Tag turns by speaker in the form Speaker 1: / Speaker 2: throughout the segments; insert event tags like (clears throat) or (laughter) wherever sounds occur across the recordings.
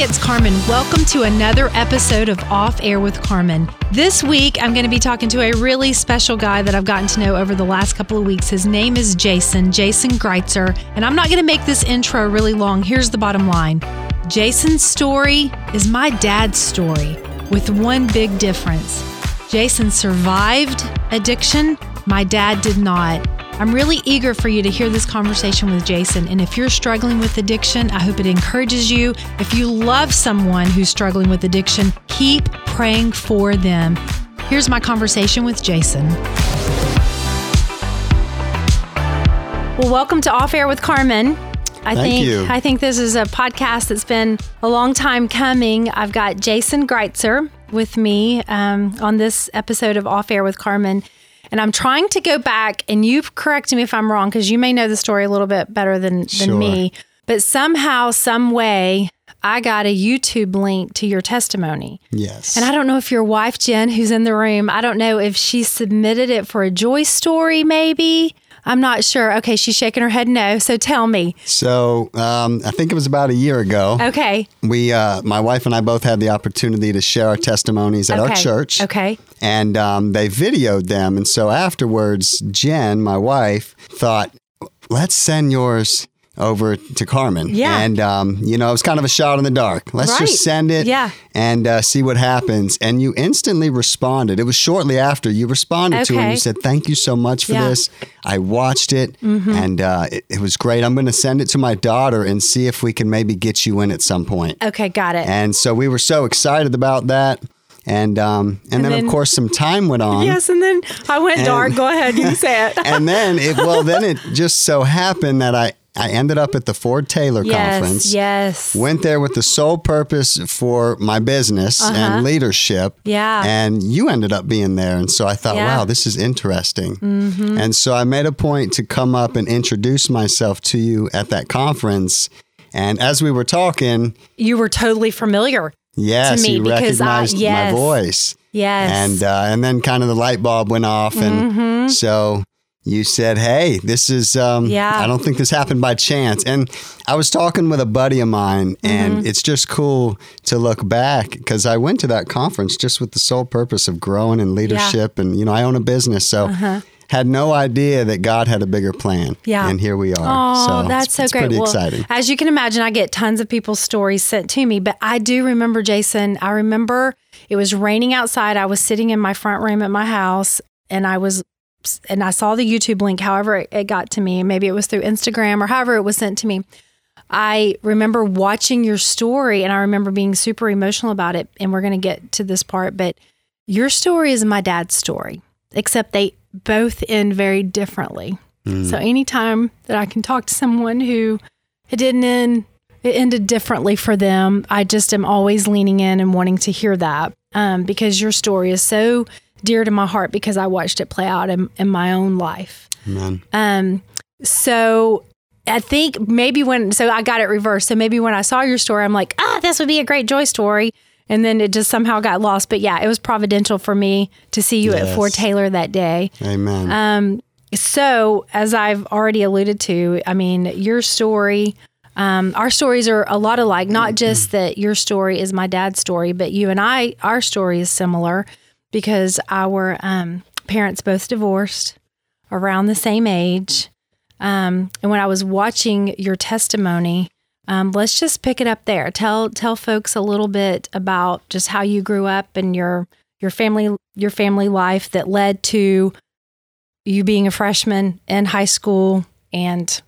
Speaker 1: It's Carmen. Welcome to another episode of Off Air with Carmen. This week, I'm going to be talking to a really special guy that I've gotten to know over the last couple of weeks. His name is Jason, Jason Greitzer. And I'm not going to make this intro really long. Here's the bottom line Jason's story is my dad's story, with one big difference. Jason survived addiction, my dad did not. I'm really eager for you to hear this conversation with Jason. And if you're struggling with addiction, I hope it encourages you. If you love someone who's struggling with addiction, keep praying for them. Here's my conversation with Jason. Well, welcome to Off Air with Carmen. I
Speaker 2: Thank
Speaker 1: think
Speaker 2: you.
Speaker 1: I think this is a podcast that's been a long time coming. I've got Jason Greitzer with me um, on this episode of Off Air with Carmen. And I'm trying to go back, and you correct me if I'm wrong, because you may know the story a little bit better than, than
Speaker 2: Sure.
Speaker 1: me. But somehow, some way, I got a YouTube link to your testimony.
Speaker 2: Yes.
Speaker 1: And I don't know if your wife, Jen, who's in the room, I don't know if she submitted it for a joy story, maybe. I'm not sure. Okay, she's shaking her head no. So tell me.
Speaker 2: so um, I think it was about a year ago.
Speaker 1: Okay.
Speaker 2: We, uh, my wife and I, both had the opportunity to share our testimonies at
Speaker 1: okay.
Speaker 2: our church.
Speaker 1: Okay.
Speaker 2: And um, they videoed them. And so afterwards, Jen, my wife, thought, let's send yours over to Carmen.
Speaker 1: Yeah.
Speaker 2: And, um, you know, it was kind of a shot in the dark. Let's
Speaker 1: Right.
Speaker 2: just send it
Speaker 1: Yeah.
Speaker 2: and uh, see what happens. And you instantly responded. It was shortly after you responded to it. And you said, thank you so much for
Speaker 1: Yeah. Mm-hmm.
Speaker 2: this. I watched it and uh, it, it was great. I'm going to send it to my daughter and see if we can maybe get you in at some point.
Speaker 1: Okay, got it.
Speaker 2: And so we were so excited about that. And um, and, then,
Speaker 1: then-
Speaker 2: of course some time went on.
Speaker 1: yes, and then I went dark. Go ahead, you say it. (laughs)
Speaker 2: And then it well then it just so happened that I I ended up at the Ford Taylor
Speaker 1: yes,
Speaker 2: conference.
Speaker 1: yes.
Speaker 2: Went there with the sole purpose for my business and leadership.
Speaker 1: Uh-huh. Yeah.
Speaker 2: And you ended up being there. And so I thought,
Speaker 1: Yeah. Mm-hmm.
Speaker 2: wow, this is interesting. And so I made a point to come up and introduce myself to you at that conference. And as we were talking,
Speaker 1: you were totally familiar.
Speaker 2: yes,
Speaker 1: me
Speaker 2: you
Speaker 1: because I-
Speaker 2: recognized
Speaker 1: yes.
Speaker 2: my voice.
Speaker 1: Yes.
Speaker 2: And uh, and then kind of the light bulb went off, and
Speaker 1: Mm-hmm.
Speaker 2: so you said, "Hey, this is um,
Speaker 1: Yeah.
Speaker 2: I don't think this happened by chance." And I was talking with a buddy of mine, and
Speaker 1: Mm-hmm.
Speaker 2: it's just cool to look back because I went to that conference just with the sole purpose of growing in leadership, and you know, I own a business, so. Had no idea that God had a bigger plan.
Speaker 1: Uh-huh. Yeah.
Speaker 2: And here we are.
Speaker 1: Oh,
Speaker 2: so
Speaker 1: that's
Speaker 2: it's,
Speaker 1: so
Speaker 2: it's
Speaker 1: great.
Speaker 2: pretty
Speaker 1: well,
Speaker 2: exciting.
Speaker 1: As you can imagine, I get tons of people's stories sent to me, but I do remember, Jason, I remember it was raining outside. I was sitting in my front room at my house and I was, and I saw the YouTube link, however it, got to me. Maybe it was through Instagram or however it was sent to me. I remember watching your story and I remember being super emotional about it. And we're going to get to this part, but your story is my dad's story, except they both end very differently. So anytime that I can talk to someone who it didn't end, it ended differently for them, I just am always leaning in and wanting to hear that um, because your story is so dear to my heart because I watched it play out in, in my own life.
Speaker 2: Amen.
Speaker 1: Um, so I think maybe when, so I got it reversed. So maybe when I saw your story, I'm like, ah, this would be a great joy story. And then it just somehow got lost. But yeah, it was providential for me to see you at Ford Taylor that day.
Speaker 2: Amen.
Speaker 1: Um, so, as I've already alluded to, I mean, your story, um, our stories are a lot alike. Not just that your story is my dad's story, but you and I, our story is similar because our um, parents both divorced around the same age. Um, and when I was watching your testimony, um, let's just pick it up there. Tell tell folks a little bit about just how you grew up and your your family your family life that led to you being a freshman in high school and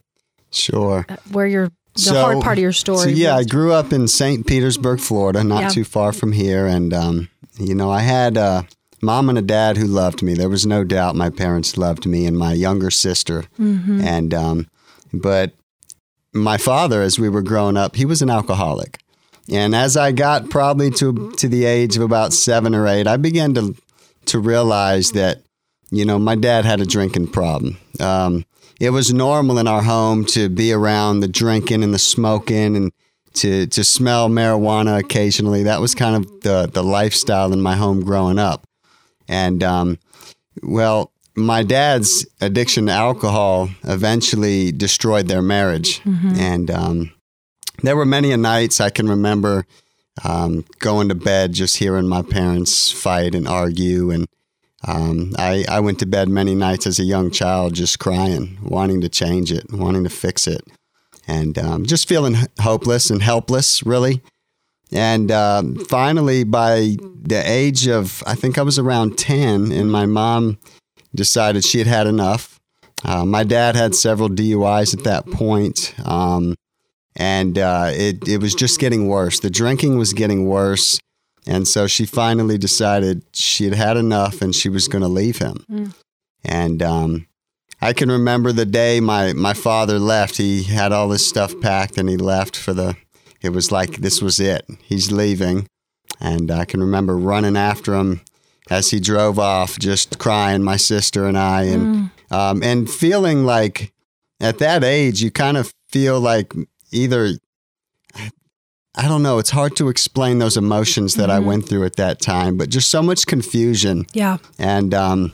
Speaker 2: sure.
Speaker 1: where your the
Speaker 2: So-
Speaker 1: hard part of your story.
Speaker 2: So yeah, I grew up in St. Petersburg, Florida, not
Speaker 1: Yeah.
Speaker 2: too far from here, and um, you know, I had a mom and a dad who loved me. There was no doubt my parents loved me and my younger sister,
Speaker 1: Mm-hmm.
Speaker 2: and um, but my father, as we were growing up, he was an alcoholic, and as I got probably to to the age of about seven or eight, I began to to realize that you know my dad had a drinking problem. Um, it was normal in our home to be around the drinking and the smoking and to to smell marijuana occasionally. That was kind of the the lifestyle in my home growing up. And um, well, my dad's addiction to alcohol eventually destroyed their marriage, and um, there were many a nights I can remember um, going to bed just hearing my parents fight and argue. And um, I, I went to bed many nights as a young child just crying, wanting to change it, wanting to fix it, and um, just feeling hopeless and helpless, really. And um, finally, by the age of, I think I was around 10, and my mom decided she had had enough. Uh, my dad had several DUIs at that point. Um, and uh, it it was just getting worse. The drinking was getting worse, and so she finally decided she had had enough and she was going to leave him. Mm. And um, I can remember the day my my father left. He had all his stuff packed and he left for the. It was like this was it. He's leaving, and I can remember running after him as he drove off, just crying, my sister and I, and mm. um, and feeling like at that age you kind of feel like either I don't know. It's hard to explain those emotions that mm-hmm. I went through at that time, but just so much confusion.
Speaker 1: Yeah.
Speaker 2: And um,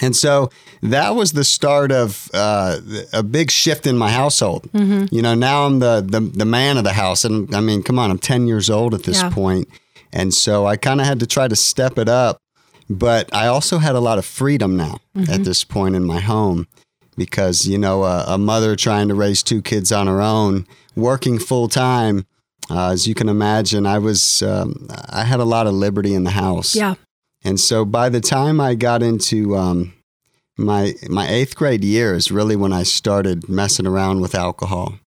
Speaker 2: and so that was the start of uh, a big shift in my household. Mm-hmm. You know, now I'm the, the the man of the house, and I mean, come on, I'm 10 years old at this yeah. point, and so I kind of had to try to step it up. But I also had a lot of freedom now mm-hmm. at this point in my home because you know a, a mother trying to raise two kids on her own, working full time. Uh, as you can imagine, I was um, I had a lot of liberty in the house.
Speaker 1: Yeah.
Speaker 2: And so by the time I got into um, my my eighth grade year is really when I started messing around with alcohol.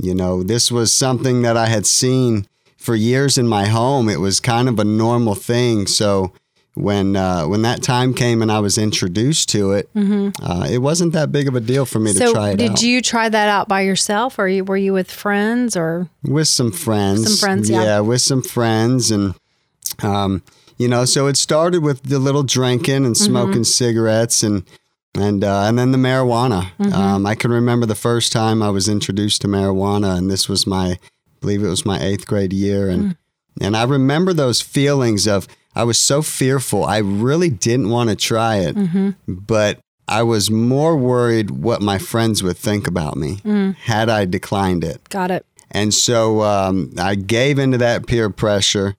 Speaker 2: You know, this was something that I had seen for years in my home. It was kind of a normal thing. So when uh, when that time came and I was introduced to it, mm-hmm. uh, it wasn't that big of a deal for me
Speaker 1: so
Speaker 2: to try it
Speaker 1: did
Speaker 2: out.
Speaker 1: you try that out by yourself, or were you with friends, or
Speaker 2: with some friends?
Speaker 1: Some friends, yeah,
Speaker 2: yeah with some friends, and um, you know, so it started with the little drinking and mm-hmm. smoking mm-hmm. cigarettes, and and uh, and then the marijuana. Mm-hmm. Um, I can remember the first time I was introduced to marijuana, and this was my, I believe it was my eighth grade year, and mm. and I remember those feelings of I was so fearful. I really didn't want to try it, mm-hmm. but I was more worried what my friends would think about me mm. had I declined it.
Speaker 1: Got it.
Speaker 2: And so um, I gave into that peer pressure.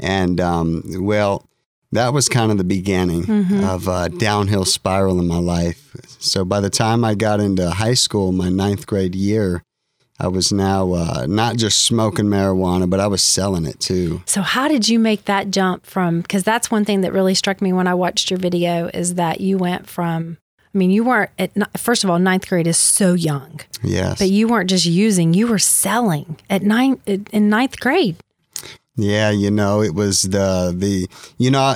Speaker 2: And um, well, that was kind of the beginning mm-hmm. of a downhill spiral in my life. So by the time I got into high school, my ninth grade year, I was now uh, not just smoking marijuana, but I was selling it too.
Speaker 1: So, how did you make that jump from? Because that's one thing that really struck me when I watched your video is that you went from. I mean, you weren't at first of all, ninth grade is so young.
Speaker 2: Yes.
Speaker 1: But you weren't just using; you were selling at nine in ninth grade.
Speaker 2: Yeah, you know, it was the the you know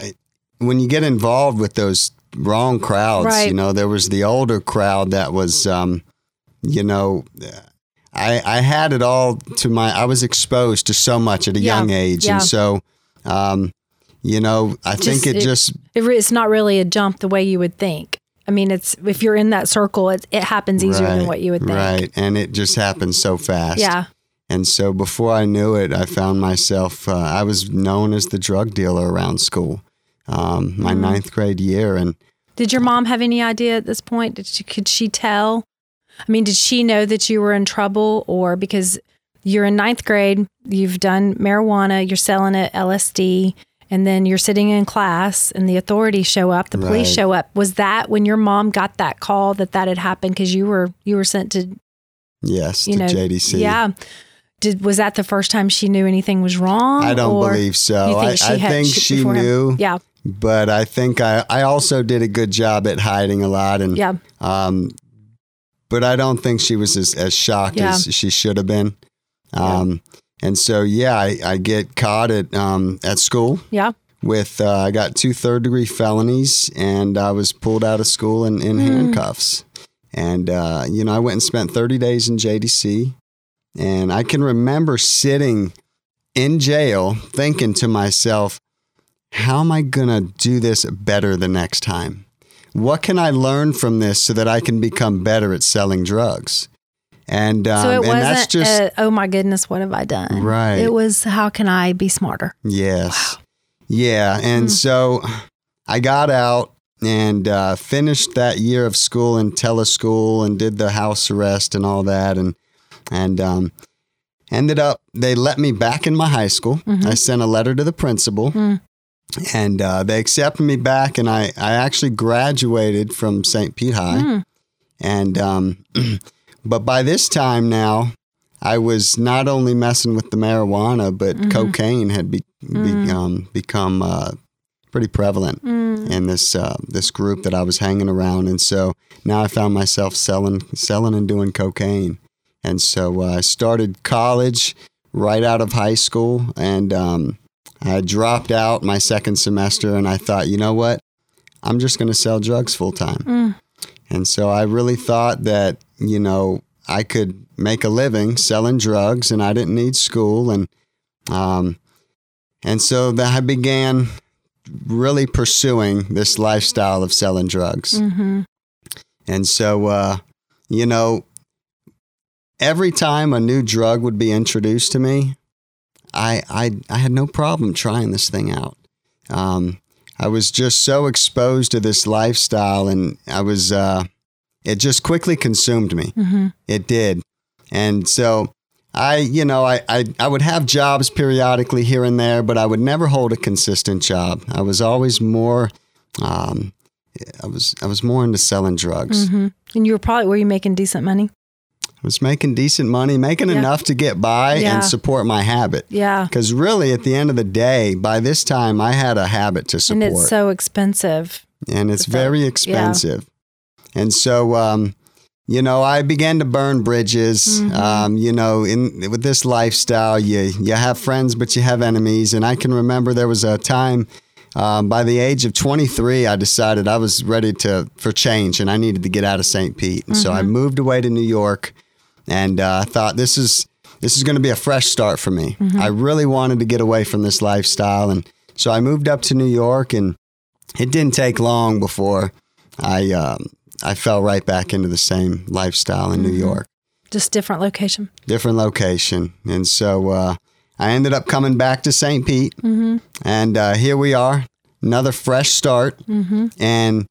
Speaker 2: when you get involved with those wrong crowds, right. you know, there was the older crowd that was, um, you know I, I had it all to my, I was exposed to so much at a yeah, young age. Yeah. And so, um, you know, I just, think it, it just,
Speaker 1: it, it's not really a jump the way you would think. I mean, it's, if you're in that circle, it, it happens easier right, than what you would think.
Speaker 2: Right. And it just happens so fast.
Speaker 1: Yeah.
Speaker 2: And so before I knew it, I found myself, uh, I was known as the drug dealer around school, um, my mm. ninth grade year. And,
Speaker 1: did your mom have any idea at this point? Did she, could she tell? I mean, did she know that you were in trouble or because you're in ninth grade, you've done marijuana, you're selling it, LSD, and then you're sitting in class and the authorities show up, the police right. show up. Was that when your mom got that call that that had happened because you were you were sent to
Speaker 2: Yes, you know, JDC.
Speaker 1: Yeah. Did was that the first time she knew anything was wrong?
Speaker 2: I don't believe so. I, I think she, she knew.
Speaker 1: Yeah.
Speaker 2: But I think I, I also did a good job at hiding a lot and
Speaker 1: yeah.
Speaker 2: um, but I don't think she was as, as shocked yeah. as she should have been. Um, yeah. And so, yeah, I, I get caught at um, at school.
Speaker 1: Yeah.
Speaker 2: With uh, I got two third degree felonies, and I was pulled out of school in, in mm. handcuffs. And uh, you know, I went and spent 30 days in JDC, and I can remember sitting in jail, thinking to myself, "How am I gonna do this better the next time?" what can I learn from this so that I can become better at selling drugs? And um,
Speaker 1: so it
Speaker 2: wasn't. That's just,
Speaker 1: a, oh my goodness, what have I done?
Speaker 2: Right.
Speaker 1: It was how can I be smarter?
Speaker 2: Yes. Wow. Yeah, and mm. so I got out and uh, finished that year of school in teleschool and did the house arrest and all that, and and um, ended up they let me back in my high school. I sent a letter to the principal, and uh, they accepted me back, and I I actually graduated from St. Pete High, and um, (clears throat) but by this time now. I was not only messing with the marijuana, but cocaine had be, be, um, become uh, pretty prevalent in this uh, this group that I was hanging around, and so now I found myself selling selling and doing cocaine, and so uh, I started college right out of high school, and um, I dropped out my second semester, and I thought, you know what, I'm just going to sell drugs full time, and so I really thought that you know I could make a living selling drugs, and I didn't need school, and um, and so that I began really pursuing this lifestyle of selling drugs. And so, uh, you know, every time a new drug would be introduced to me, I, I, I had no problem trying this thing out. Um, I was just so exposed to this lifestyle, and I was, uh, it just quickly consumed me. It did. And so I, you know, I, I, I would have jobs periodically here and there, but I would never hold a consistent job. I was always more, um, I was, I was more into selling drugs.
Speaker 1: And you were probably were you making decent money?
Speaker 2: Was making decent money, making
Speaker 1: Yeah.
Speaker 2: enough to get by
Speaker 1: Yeah.
Speaker 2: and support my habit.
Speaker 1: Yeah.
Speaker 2: Because really, at the end of the day, by this time, I had a habit to support.
Speaker 1: And it's so expensive.
Speaker 2: and it's very
Speaker 1: yeah.
Speaker 2: expensive. And so, um, you know, I began to burn bridges.
Speaker 1: Mm-hmm.
Speaker 2: Um, you know, in with this lifestyle, you you have friends, but you have enemies. And I can remember there was a time. Um, by the age of 23, I decided I was ready to for change, and I needed to get out of St. Pete. And so
Speaker 1: Mm-hmm.
Speaker 2: I moved away to New York, and uh, I thought this is this is going to be a fresh start for me.
Speaker 1: Mm-hmm.
Speaker 2: I really wanted to get away from this lifestyle, and so I moved up to New York, and it didn't take long before I um, I fell right back into the same lifestyle in New York,
Speaker 1: Just different location.
Speaker 2: different location, and so uh, I ended up coming back to St. Pete, and uh, here we are, another fresh start, and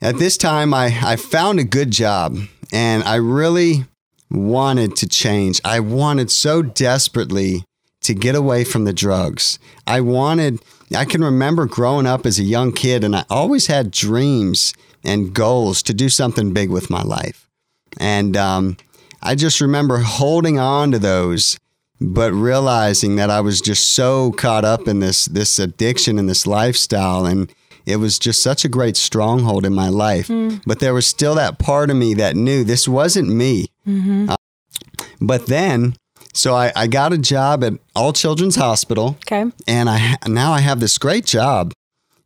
Speaker 2: at this time I I found a good job, and I really wanted to change. I wanted so desperately to get away from the drugs. I wanted, I can remember growing up as a young kid, and I always had dreams and goals to do something big with my life. And um, I just remember holding on to those, but realizing that I was just so caught up in this this addiction and this lifestyle, and it was just such a great stronghold in my life. But there was still that part of me that knew this wasn't me. Uh, but then, so I, I got a job at All Children's Hospital,
Speaker 1: Okay.
Speaker 2: and I now I have this great job.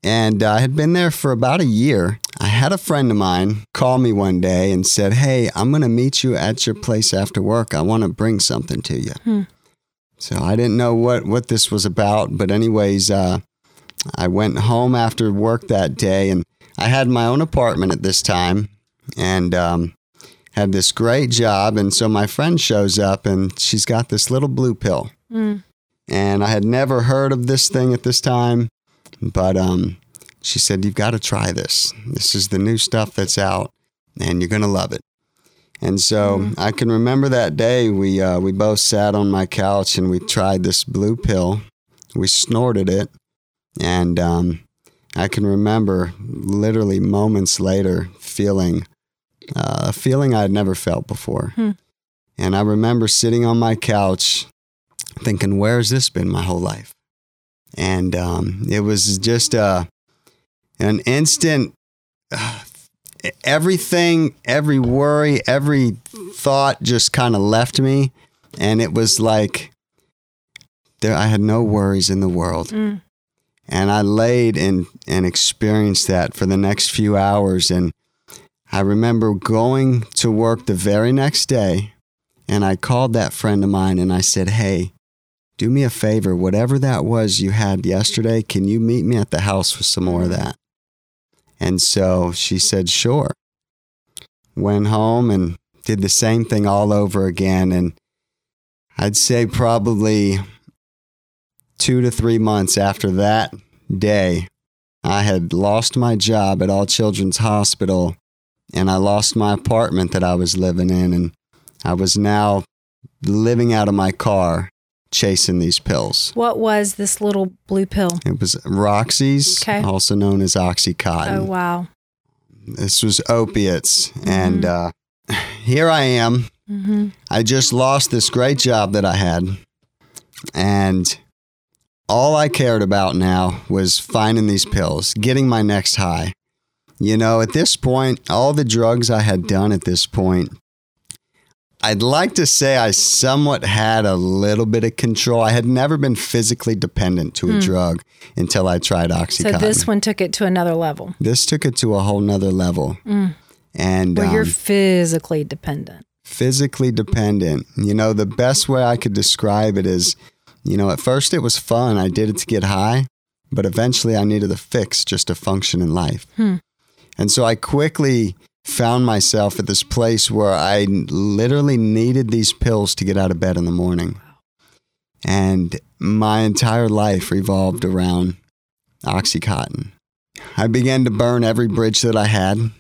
Speaker 2: And uh, I had been there for about a year. I had a friend of mine call me one day and said, Hey, I'm going to meet you at your place after work. I want to bring something to you. So I didn't know what, what this was about. But, anyways, uh, I went home after work that day and I had my own apartment at this time and um, had this great job. And so my friend shows up and she's got this little blue pill.
Speaker 1: Mm.
Speaker 2: And I had never heard of this thing at this time. But um, she said, You've got to try this. This is the new stuff that's out and you're going to love it. And so I can remember that day we, uh, we both sat on my couch and we tried this blue pill. We snorted it. And um, I can remember literally moments later feeling uh, a feeling I had never felt before.
Speaker 1: Hmm.
Speaker 2: And I remember sitting on my couch thinking, where has this been my whole life? And um, it was just uh, an instant, uh, everything, every worry, every thought just kind of left me. And it was like, there, I had no worries in the world.
Speaker 1: Mm.
Speaker 2: And I laid and, and experienced that for the next few hours. And I remember going to work the very next day. And I called that friend of mine and I said, Hey, do me a favor. Whatever that was you had yesterday, can you meet me at the house for some more of that? And so she said, Sure. Went home and did the same thing all over again. And I'd say probably two to three months after that day, I had lost my job at All Children's Hospital and I lost my apartment that I was living in. And I was now living out of my car chasing these pills.
Speaker 1: What was this little blue pill?
Speaker 2: It was Roxy's,
Speaker 1: Okay.
Speaker 2: also known as Oxycontin.
Speaker 1: Oh wow.
Speaker 2: This was opiates. And uh, (laughs) here I am.
Speaker 1: hmm
Speaker 2: I just lost this great job that I had. And all I cared about now was finding these pills, getting my next high. You know, at this point, all the drugs I had done at this point, I'd like to say I somewhat had a little bit of control. I had never been physically dependent to a drug until I tried
Speaker 1: So this one took it to another level
Speaker 2: This took it to a whole nother level. And
Speaker 1: where you're
Speaker 2: um,
Speaker 1: physically dependent.
Speaker 2: physically dependent. You know, the best way I could describe it is, you know, at first it was fun. I did it to get high, but eventually I needed a fix just to function in life.
Speaker 1: Hmm.
Speaker 2: And so I quickly found myself at this place where I literally needed these pills to get out of bed in the morning. And my entire life revolved around Oxycontin. I began to burn every bridge that I had.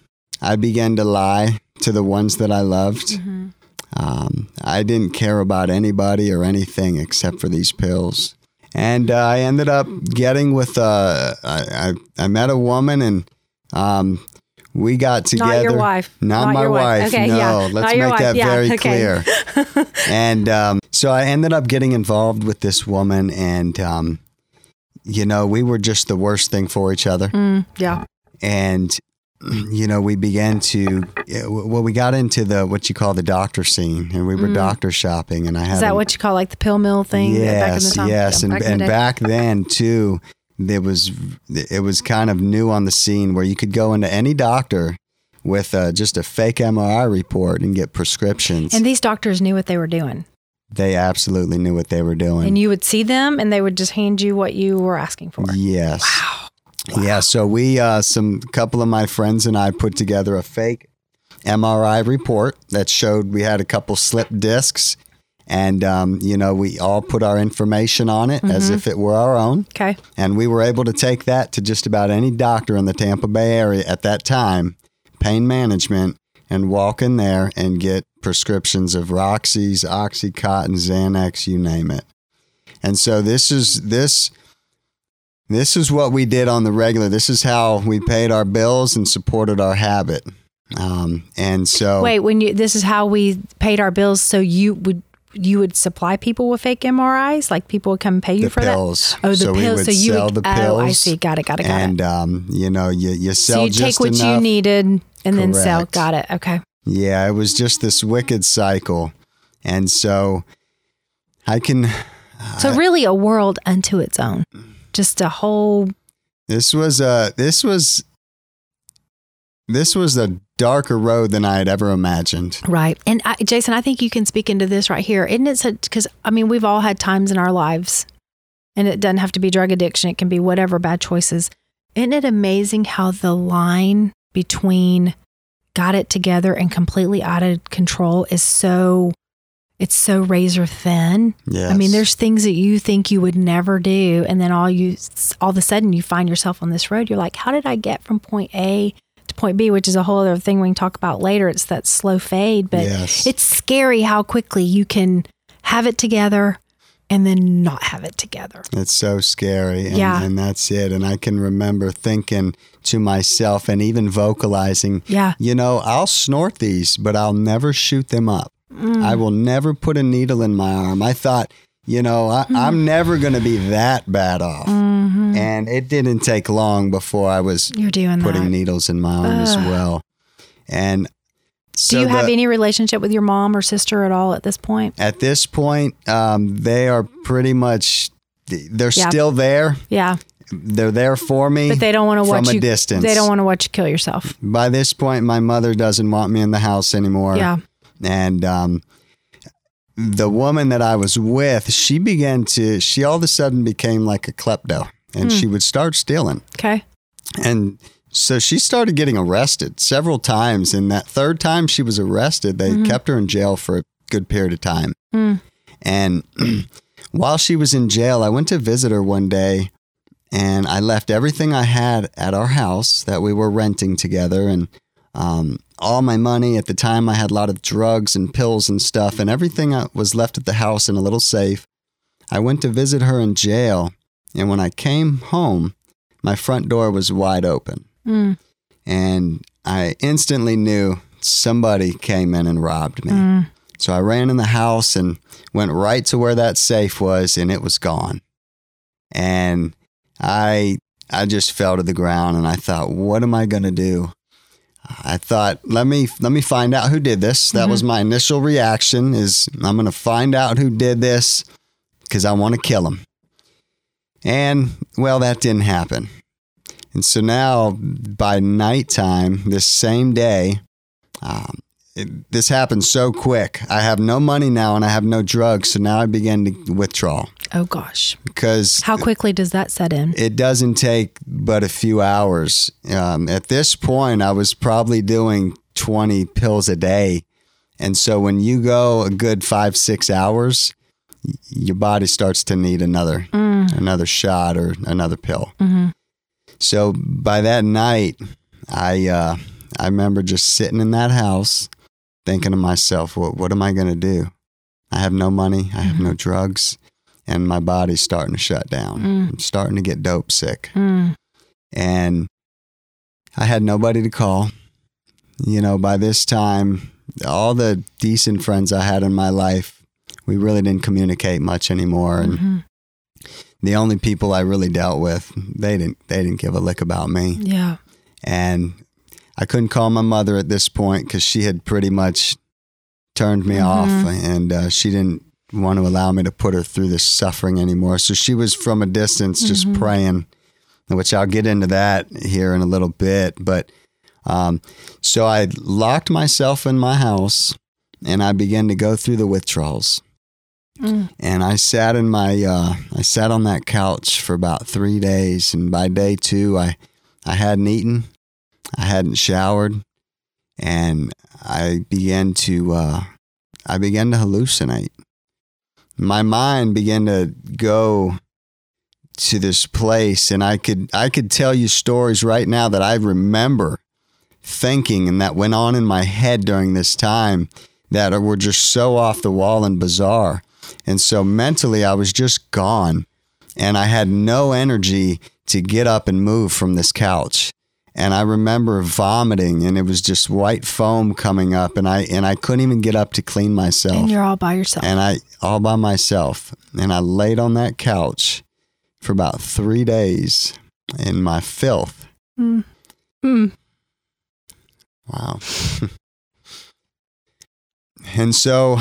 Speaker 2: I began to lie to the ones that I loved.
Speaker 1: Mm-hmm.
Speaker 2: Um, I didn't care about anybody or anything except for these pills. And uh, I ended up getting with, uh, I, I, I met a woman and um, we got together.
Speaker 1: Not your wife.
Speaker 2: Not, my
Speaker 1: your
Speaker 2: wife.
Speaker 1: Okay,
Speaker 2: no,
Speaker 1: yeah.
Speaker 2: let's
Speaker 1: Not
Speaker 2: make that
Speaker 1: Yeah,
Speaker 2: very
Speaker 1: okay.
Speaker 2: clear. (laughs) and um, so I ended up getting involved with this woman, and um, you know, we were just the worst thing for each other.
Speaker 1: Mm, yeah.
Speaker 2: And (clears throat) you know, we began to well, we got into the what you call the doctor scene, and we were doctor shopping, and I had
Speaker 1: Mm. Is that what you call like the pill mill thing? back in the
Speaker 2: Yes,
Speaker 1: time?
Speaker 2: yes,
Speaker 1: Yeah,
Speaker 2: and
Speaker 1: back
Speaker 2: and back then too, there was it was kind of new on the scene where you could go into any doctor with uh, just a fake MRI report and get prescriptions.
Speaker 1: And these doctors knew what they were doing.
Speaker 2: they absolutely knew what they were doing.
Speaker 1: And you would see them and they would just hand you what you were asking for.
Speaker 2: Yes. Wow. Yeah. So we, uh, some couple of my friends and I put together a fake MRI report that showed we had a couple slip discs, and um, you know we all put our information on it as if it were our own,
Speaker 1: Okay.
Speaker 2: and we were able to take that to just about any doctor in the Tampa Bay area at that time, pain management, and walk in there and get prescriptions of Roxy's, OxyContin, Xanax, you name it. And so this is this this is what we did on the regular. This is how we paid our bills and supported our habit. Um, and so
Speaker 1: Wait, when you this is how we paid our bills, so you would you would supply people with fake MRIs? Like people would come pay you
Speaker 2: the
Speaker 1: for
Speaker 2: pills.
Speaker 1: that? Oh, the
Speaker 2: so
Speaker 1: pills. so you
Speaker 2: sell
Speaker 1: would
Speaker 2: the
Speaker 1: Oh,
Speaker 2: pills.
Speaker 1: I see. Got it. Got it. Got
Speaker 2: and
Speaker 1: it.
Speaker 2: um, you know, you you sell
Speaker 1: So you
Speaker 2: just
Speaker 1: take what
Speaker 2: enough.
Speaker 1: you needed and then sell. Got it. Okay.
Speaker 2: Yeah, it was just this wicked cycle. And so I can
Speaker 1: So really, a world unto its own. Just a whole.
Speaker 2: this was a this was this was a darker road than I had ever imagined.
Speaker 1: Right. And I, Jason, I think you can speak into this right here. Isn't it because I mean, we've all had times in our lives, and it doesn't have to be drug addiction, it can be whatever bad choices. Isn't it amazing how the line between got it together and completely out of control is so, it's so razor thin?
Speaker 2: Yes.
Speaker 1: I mean, there's things that you think you would never do, and then all you, all of a sudden, you find yourself on this road. You're like, how did I get from point A to point B? Which is a whole other thing we can talk about later. It's that slow fade, but
Speaker 2: Yes.
Speaker 1: it's scary how quickly you can have it together and then not have it together.
Speaker 2: It's so scary. And,
Speaker 1: Yeah.
Speaker 2: and that's it. And I can remember thinking to myself and even vocalizing,
Speaker 1: Yeah.
Speaker 2: you know, I'll snort these, but I'll never shoot them up.
Speaker 1: Mm.
Speaker 2: I will never put a needle in my arm. I thought, you know, I,
Speaker 1: Mm.
Speaker 2: I'm never going to be that bad off.
Speaker 1: Mhm.
Speaker 2: And it didn't take long before I was
Speaker 1: You're doing
Speaker 2: putting
Speaker 1: that.
Speaker 2: needles in my arm as well. And so
Speaker 1: Do you have any relationship with your mom or sister at all at this point?
Speaker 2: at this point, um, they are pretty much, they're
Speaker 1: Yeah.
Speaker 2: still there.
Speaker 1: Yeah,
Speaker 2: They're there for me.
Speaker 1: but they don't want to
Speaker 2: from
Speaker 1: watch
Speaker 2: a
Speaker 1: you.
Speaker 2: distance.
Speaker 1: They don't want to watch you kill yourself.
Speaker 2: By this point, my mother doesn't want me in the house anymore.
Speaker 1: Yeah.
Speaker 2: And um, the woman that I was with, she began to, she all of a sudden became like a klepto and
Speaker 1: Hmm.
Speaker 2: she would start stealing.
Speaker 1: Okay.
Speaker 2: And so she started getting arrested several times. And that third time she was arrested, they
Speaker 1: Mhm.
Speaker 2: kept her in jail for a good period of time.
Speaker 1: Mm.
Speaker 2: And (clears throat) while she was in jail, I went to visit her one day and I left everything I had at our house that we were renting together. And um, all my money. At the time, I had a lot of drugs and pills and stuff, and everything uh, was left at the house in a little safe. I went to visit her in jail, and when I came home, my front door was wide open.
Speaker 1: Mm.
Speaker 2: And I instantly knew somebody came in and robbed me.
Speaker 1: Mm.
Speaker 2: So I ran in the house and went right to where that safe was, and it was gone. And I I just fell to the ground, and I thought, what am I going to do? I thought, let me let me find out who did this. That was my initial reaction. Is I'm going to find out who did this because I want to kill him. And well, that didn't happen. And so now, by nighttime, this same day, um, it, this happened so quick. I have no money now and I have no drugs. So now I began to withdraw
Speaker 1: Oh gosh.
Speaker 2: because
Speaker 1: How quickly does that set in?
Speaker 2: it doesn't take but a few hours. Um, at this point, I was probably doing 20 pills a day. And so when you go a good five, six hours, your body starts to need another
Speaker 1: Mm.
Speaker 2: another shot or another pill.
Speaker 1: Mhm.
Speaker 2: So by that night, I uh, I remember just sitting in that house, thinking to myself, "What what am I going to do? I have no money. I have no drugs, and my body's starting to shut down.
Speaker 1: Mm.
Speaker 2: I'm starting to get dope sick,
Speaker 1: Mm.
Speaker 2: and I had nobody to call. You know, by this time, all the decent friends I had in my life, we really didn't communicate much anymore, and
Speaker 1: Mhm.
Speaker 2: the only people I really dealt with, they didn't they didn't give a lick about me.
Speaker 1: Yeah.
Speaker 2: And I couldn't call my mother at this point because she had pretty much turned me
Speaker 1: Mhm.
Speaker 2: off, and uh, she didn't want to allow me to put her through this suffering anymore. So she was from a distance, just
Speaker 1: Mhm.
Speaker 2: praying, which I'll get into that here in a little bit. But um, so I locked myself in my house, and I began to go through the withdrawals
Speaker 1: Mm.
Speaker 2: and I sat in my uh, I sat on that couch for about three days, and by day two, I I hadn't eaten, I hadn't showered, and I began to uh, I began to hallucinate. My mind began to go to this place, and I could I could tell you stories right now that I remember thinking and that went on in my head during this time that were just so off the wall and bizarre. And so mentally, I was just gone. And I had no energy to get up and move from this couch. And I remember vomiting and it was just white foam coming up and I and I couldn't even get up to clean myself.
Speaker 1: And you're all by yourself.
Speaker 2: And I all by myself. And I laid on that couch for about three days in my filth.
Speaker 1: Mm. Mm.
Speaker 2: Wow. (laughs) and so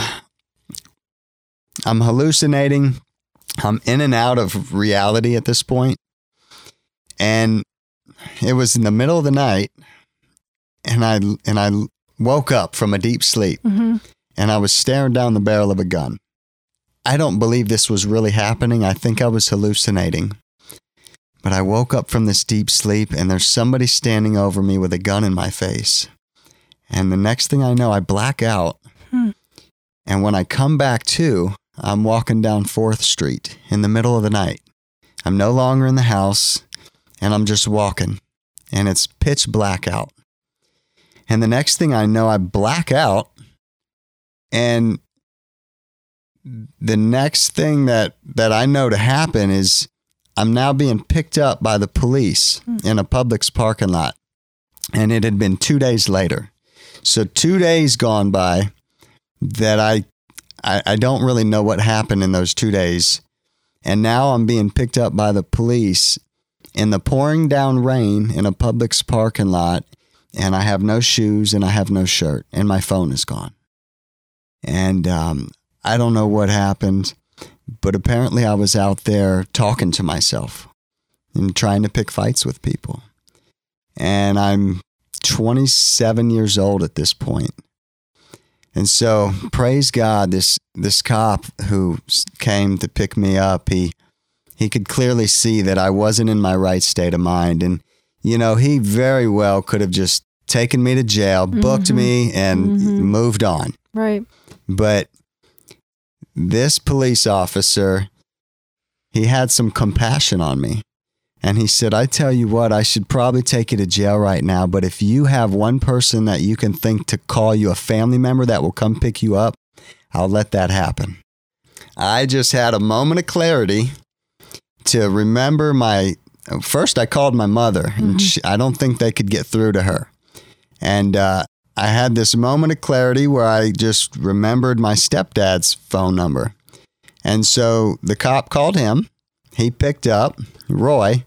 Speaker 2: I'm hallucinating. I'm in and out of reality at this point. And it was in the middle of the night and I and I woke up from a deep sleep
Speaker 1: hmm
Speaker 2: and I was staring down the barrel of a gun. I don't believe this was really happening. I think I was hallucinating. But I woke up from this deep sleep and there's somebody standing over me with a gun in my face. And the next thing I know, I black out.
Speaker 1: Hmm.
Speaker 2: And when I come back to, I'm walking down 4th Street in the middle of the night. I'm no longer in the house and I'm just walking. And it's pitch black out. And the next thing I know, I black out and the next thing that, that I know to happen is I'm now being picked up by the police hmm. in a Publix parking lot. And it had been two days later. So two days gone by that I, I I don't really know what happened in those two days. And now I'm being picked up by the police in the pouring down rain in a Publix parking lot. And I have no shoes and I have no shirt and my phone is gone. And um, I don't know what happened, but apparently I was out there talking to myself and trying to pick fights with people. And I'm 27 years old at this point. And so, praise God, this this cop who came to pick me up, he he could clearly see that I wasn't in my right state of mind, and you know, he very well could have just taken me to jail, booked
Speaker 1: Mhm.
Speaker 2: me, and
Speaker 1: Mhm.
Speaker 2: moved on.
Speaker 1: Right.
Speaker 2: But this police officer, he had some compassion on me. And he said, I tell you what, I should probably take you to jail right now. But if you have one person that you can think to call you a family member that will come pick you up, I'll let that happen. I just had a moment of clarity to remember my. First, I called my mother, and she, I don't think they could get through to her. And uh, I had this moment of clarity where I just remembered my stepdad's phone number. And so the cop called him. He picked up Roy,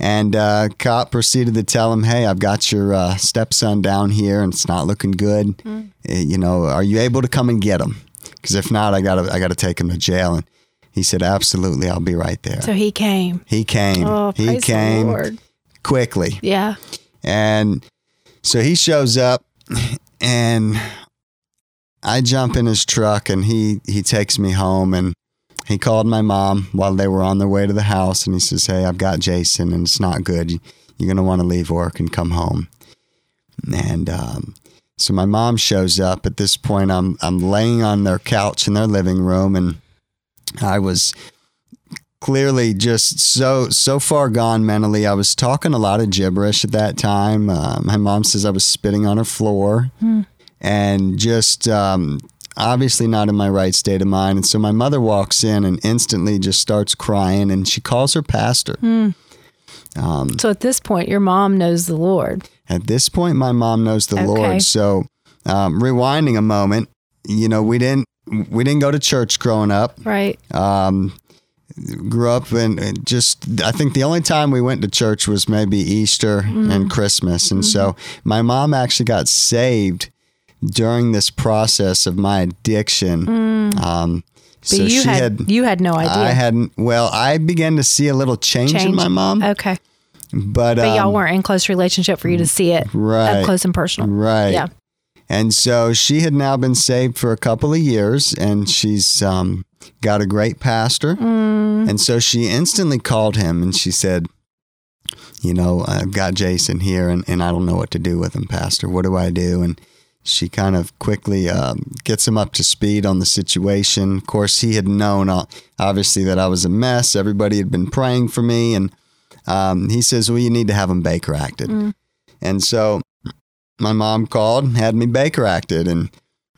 Speaker 2: and uh, cop proceeded to tell him, "Hey, I've got your uh, stepson down here, and it's not looking good. Uh, You know, are you able to come and get him? Because if not, I gotta I gotta take him to jail." And he said, "Absolutely, I'll be right there."
Speaker 1: So he came.
Speaker 2: he came.
Speaker 1: Oh,
Speaker 2: he came quickly.
Speaker 1: Yeah.
Speaker 2: And so he shows up and I jump in his truck and he he takes me home and he called my mom while they were on their way to the house and he says, "Hey, I've got Jason and it's not good. You- You're going to want to leave work and come home." And um, so my mom shows up. At this point, I'm I'm laying on their couch in their living room and I was clearly just so so far gone mentally. I was talking a lot of gibberish at that time. Uh, my mom says I was spitting on her floor, and just um, obviously not in my right state of mind. And so my mother walks in and instantly just starts crying, and she calls her pastor.
Speaker 1: So at this point, your mom knows the Lord.
Speaker 2: At this point, my mom knows the
Speaker 1: Okay.
Speaker 2: Lord. So, um, rewinding a moment, you know, we didn't we didn't go to church growing up.
Speaker 1: Right.
Speaker 2: Um, grew up and just I think the only time we went to church was maybe Easter
Speaker 1: Mm.
Speaker 2: and Christmas, and so
Speaker 1: Mm-hmm.
Speaker 2: my mom actually got saved during this process of my addiction. Um,
Speaker 1: Mm. But you had, you had no idea.
Speaker 2: I hadn't. Well, I began to see a little change, in
Speaker 1: Change.
Speaker 2: my mom,
Speaker 1: okay.
Speaker 2: but
Speaker 1: But y'all
Speaker 2: um,
Speaker 1: weren't in close relationship for you to see it
Speaker 2: right,
Speaker 1: up close and personal.
Speaker 2: right,
Speaker 1: Yeah.
Speaker 2: And so she had now been saved for a couple of years, and she's um, got a great pastor.
Speaker 1: Mm.
Speaker 2: And so she instantly called him and she said, You know, I've got Jason here and, and I don't know what to do with him, Pastor. What do I do? And she kind of quickly um, gets him up to speed on the situation. Of course, he had known, uh, obviously, that I was a mess. Everybody had been praying for me. And um, he says, Well, you need to have him Baker acted. And so my mom called, had me Baker acted. And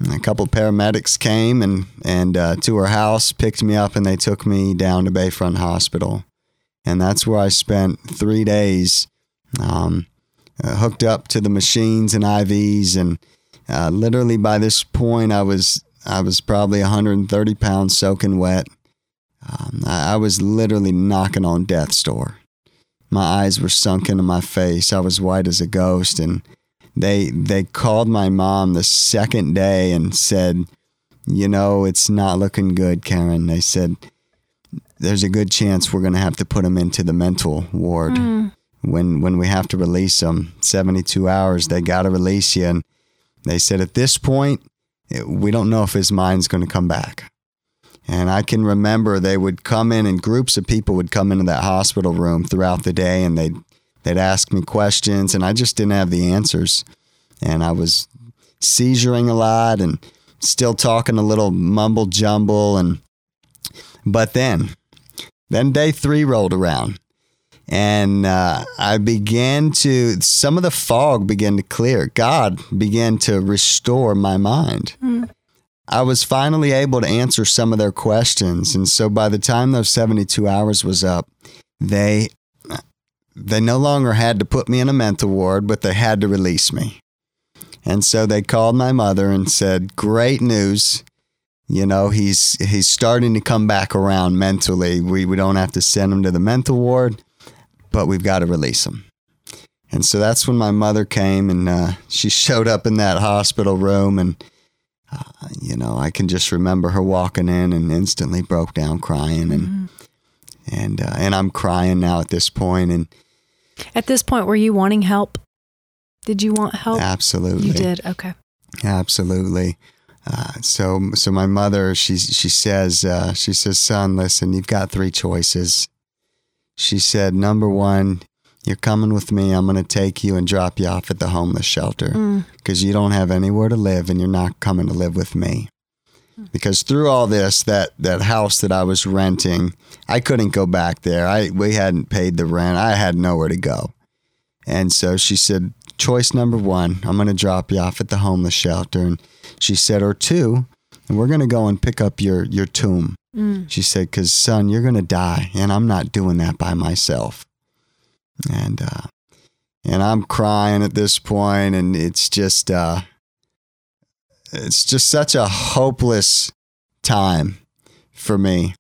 Speaker 2: a couple of paramedics came and and uh, to her house, picked me up, and they took me down to Bayfront Hospital, and that's where I spent three days, um, uh, hooked up to the machines and IVs, and uh, literally by this point, I was I was probably 130 pounds soaking wet. Um, I, I was literally knocking on death's door. My eyes were sunk into my face. I was white as a ghost, and they they called my mom the second day and said, "You know, it's not looking good, Karen." They said, "There's a good chance we're going to have to put him into the mental ward when when we have to release him. 72 hours, they got to release you." And they said, "At this point, it- we don't know if his mind's going to come back." And I can remember they would come in and groups of people would come into that hospital room throughout the day and they'd they'd ask me questions and I just didn't have the answers. And I was seizuring a lot and still talking a little mumble jumble and but then then day 3 rolled around and uh, I began to some of the fog began to clear. God began to restore my mind. I was finally able to answer some of their questions. And so by the time those 72 hours was up, they they no longer had to put me in a mental ward, but they had to release me. And so they called my mother and said, "Great news. You know, he's he's starting to come back around mentally. We we don't have to send him to the mental ward, but we've got to release him." And so that's when my mother came and uh, she (laughs) showed up in that hospital room and uh, you know, I can just remember her walking in and instantly broke down crying, and and uh, and I'm crying now at this point. point, and
Speaker 1: At this point, were you wanting help? Did you want help?
Speaker 2: absolutely,
Speaker 1: You did. Okay.
Speaker 2: absolutely. Uh, so so my mother, she she says uh, she says, son, listen, you've got three choices. She said, number one, you're coming with me. I'm going to take you and drop you off at the homeless shelter
Speaker 1: Mm.
Speaker 2: because you don't have anywhere to live, and you're not coming to live with me. because through all this, that that house that I was renting, I couldn't go back there. I we hadn't paid the rent. I had nowhere to go, and so she said, "Choice number one, I'm going to drop you off at the homeless shelter." And she said, "Or two, and we're going to go and pick up your your tomb." She said, "Cause son, you're going to die, and I'm not doing that by myself." And uh, and I'm crying at this point, and it's just uh, it's just such a hopeless time for me.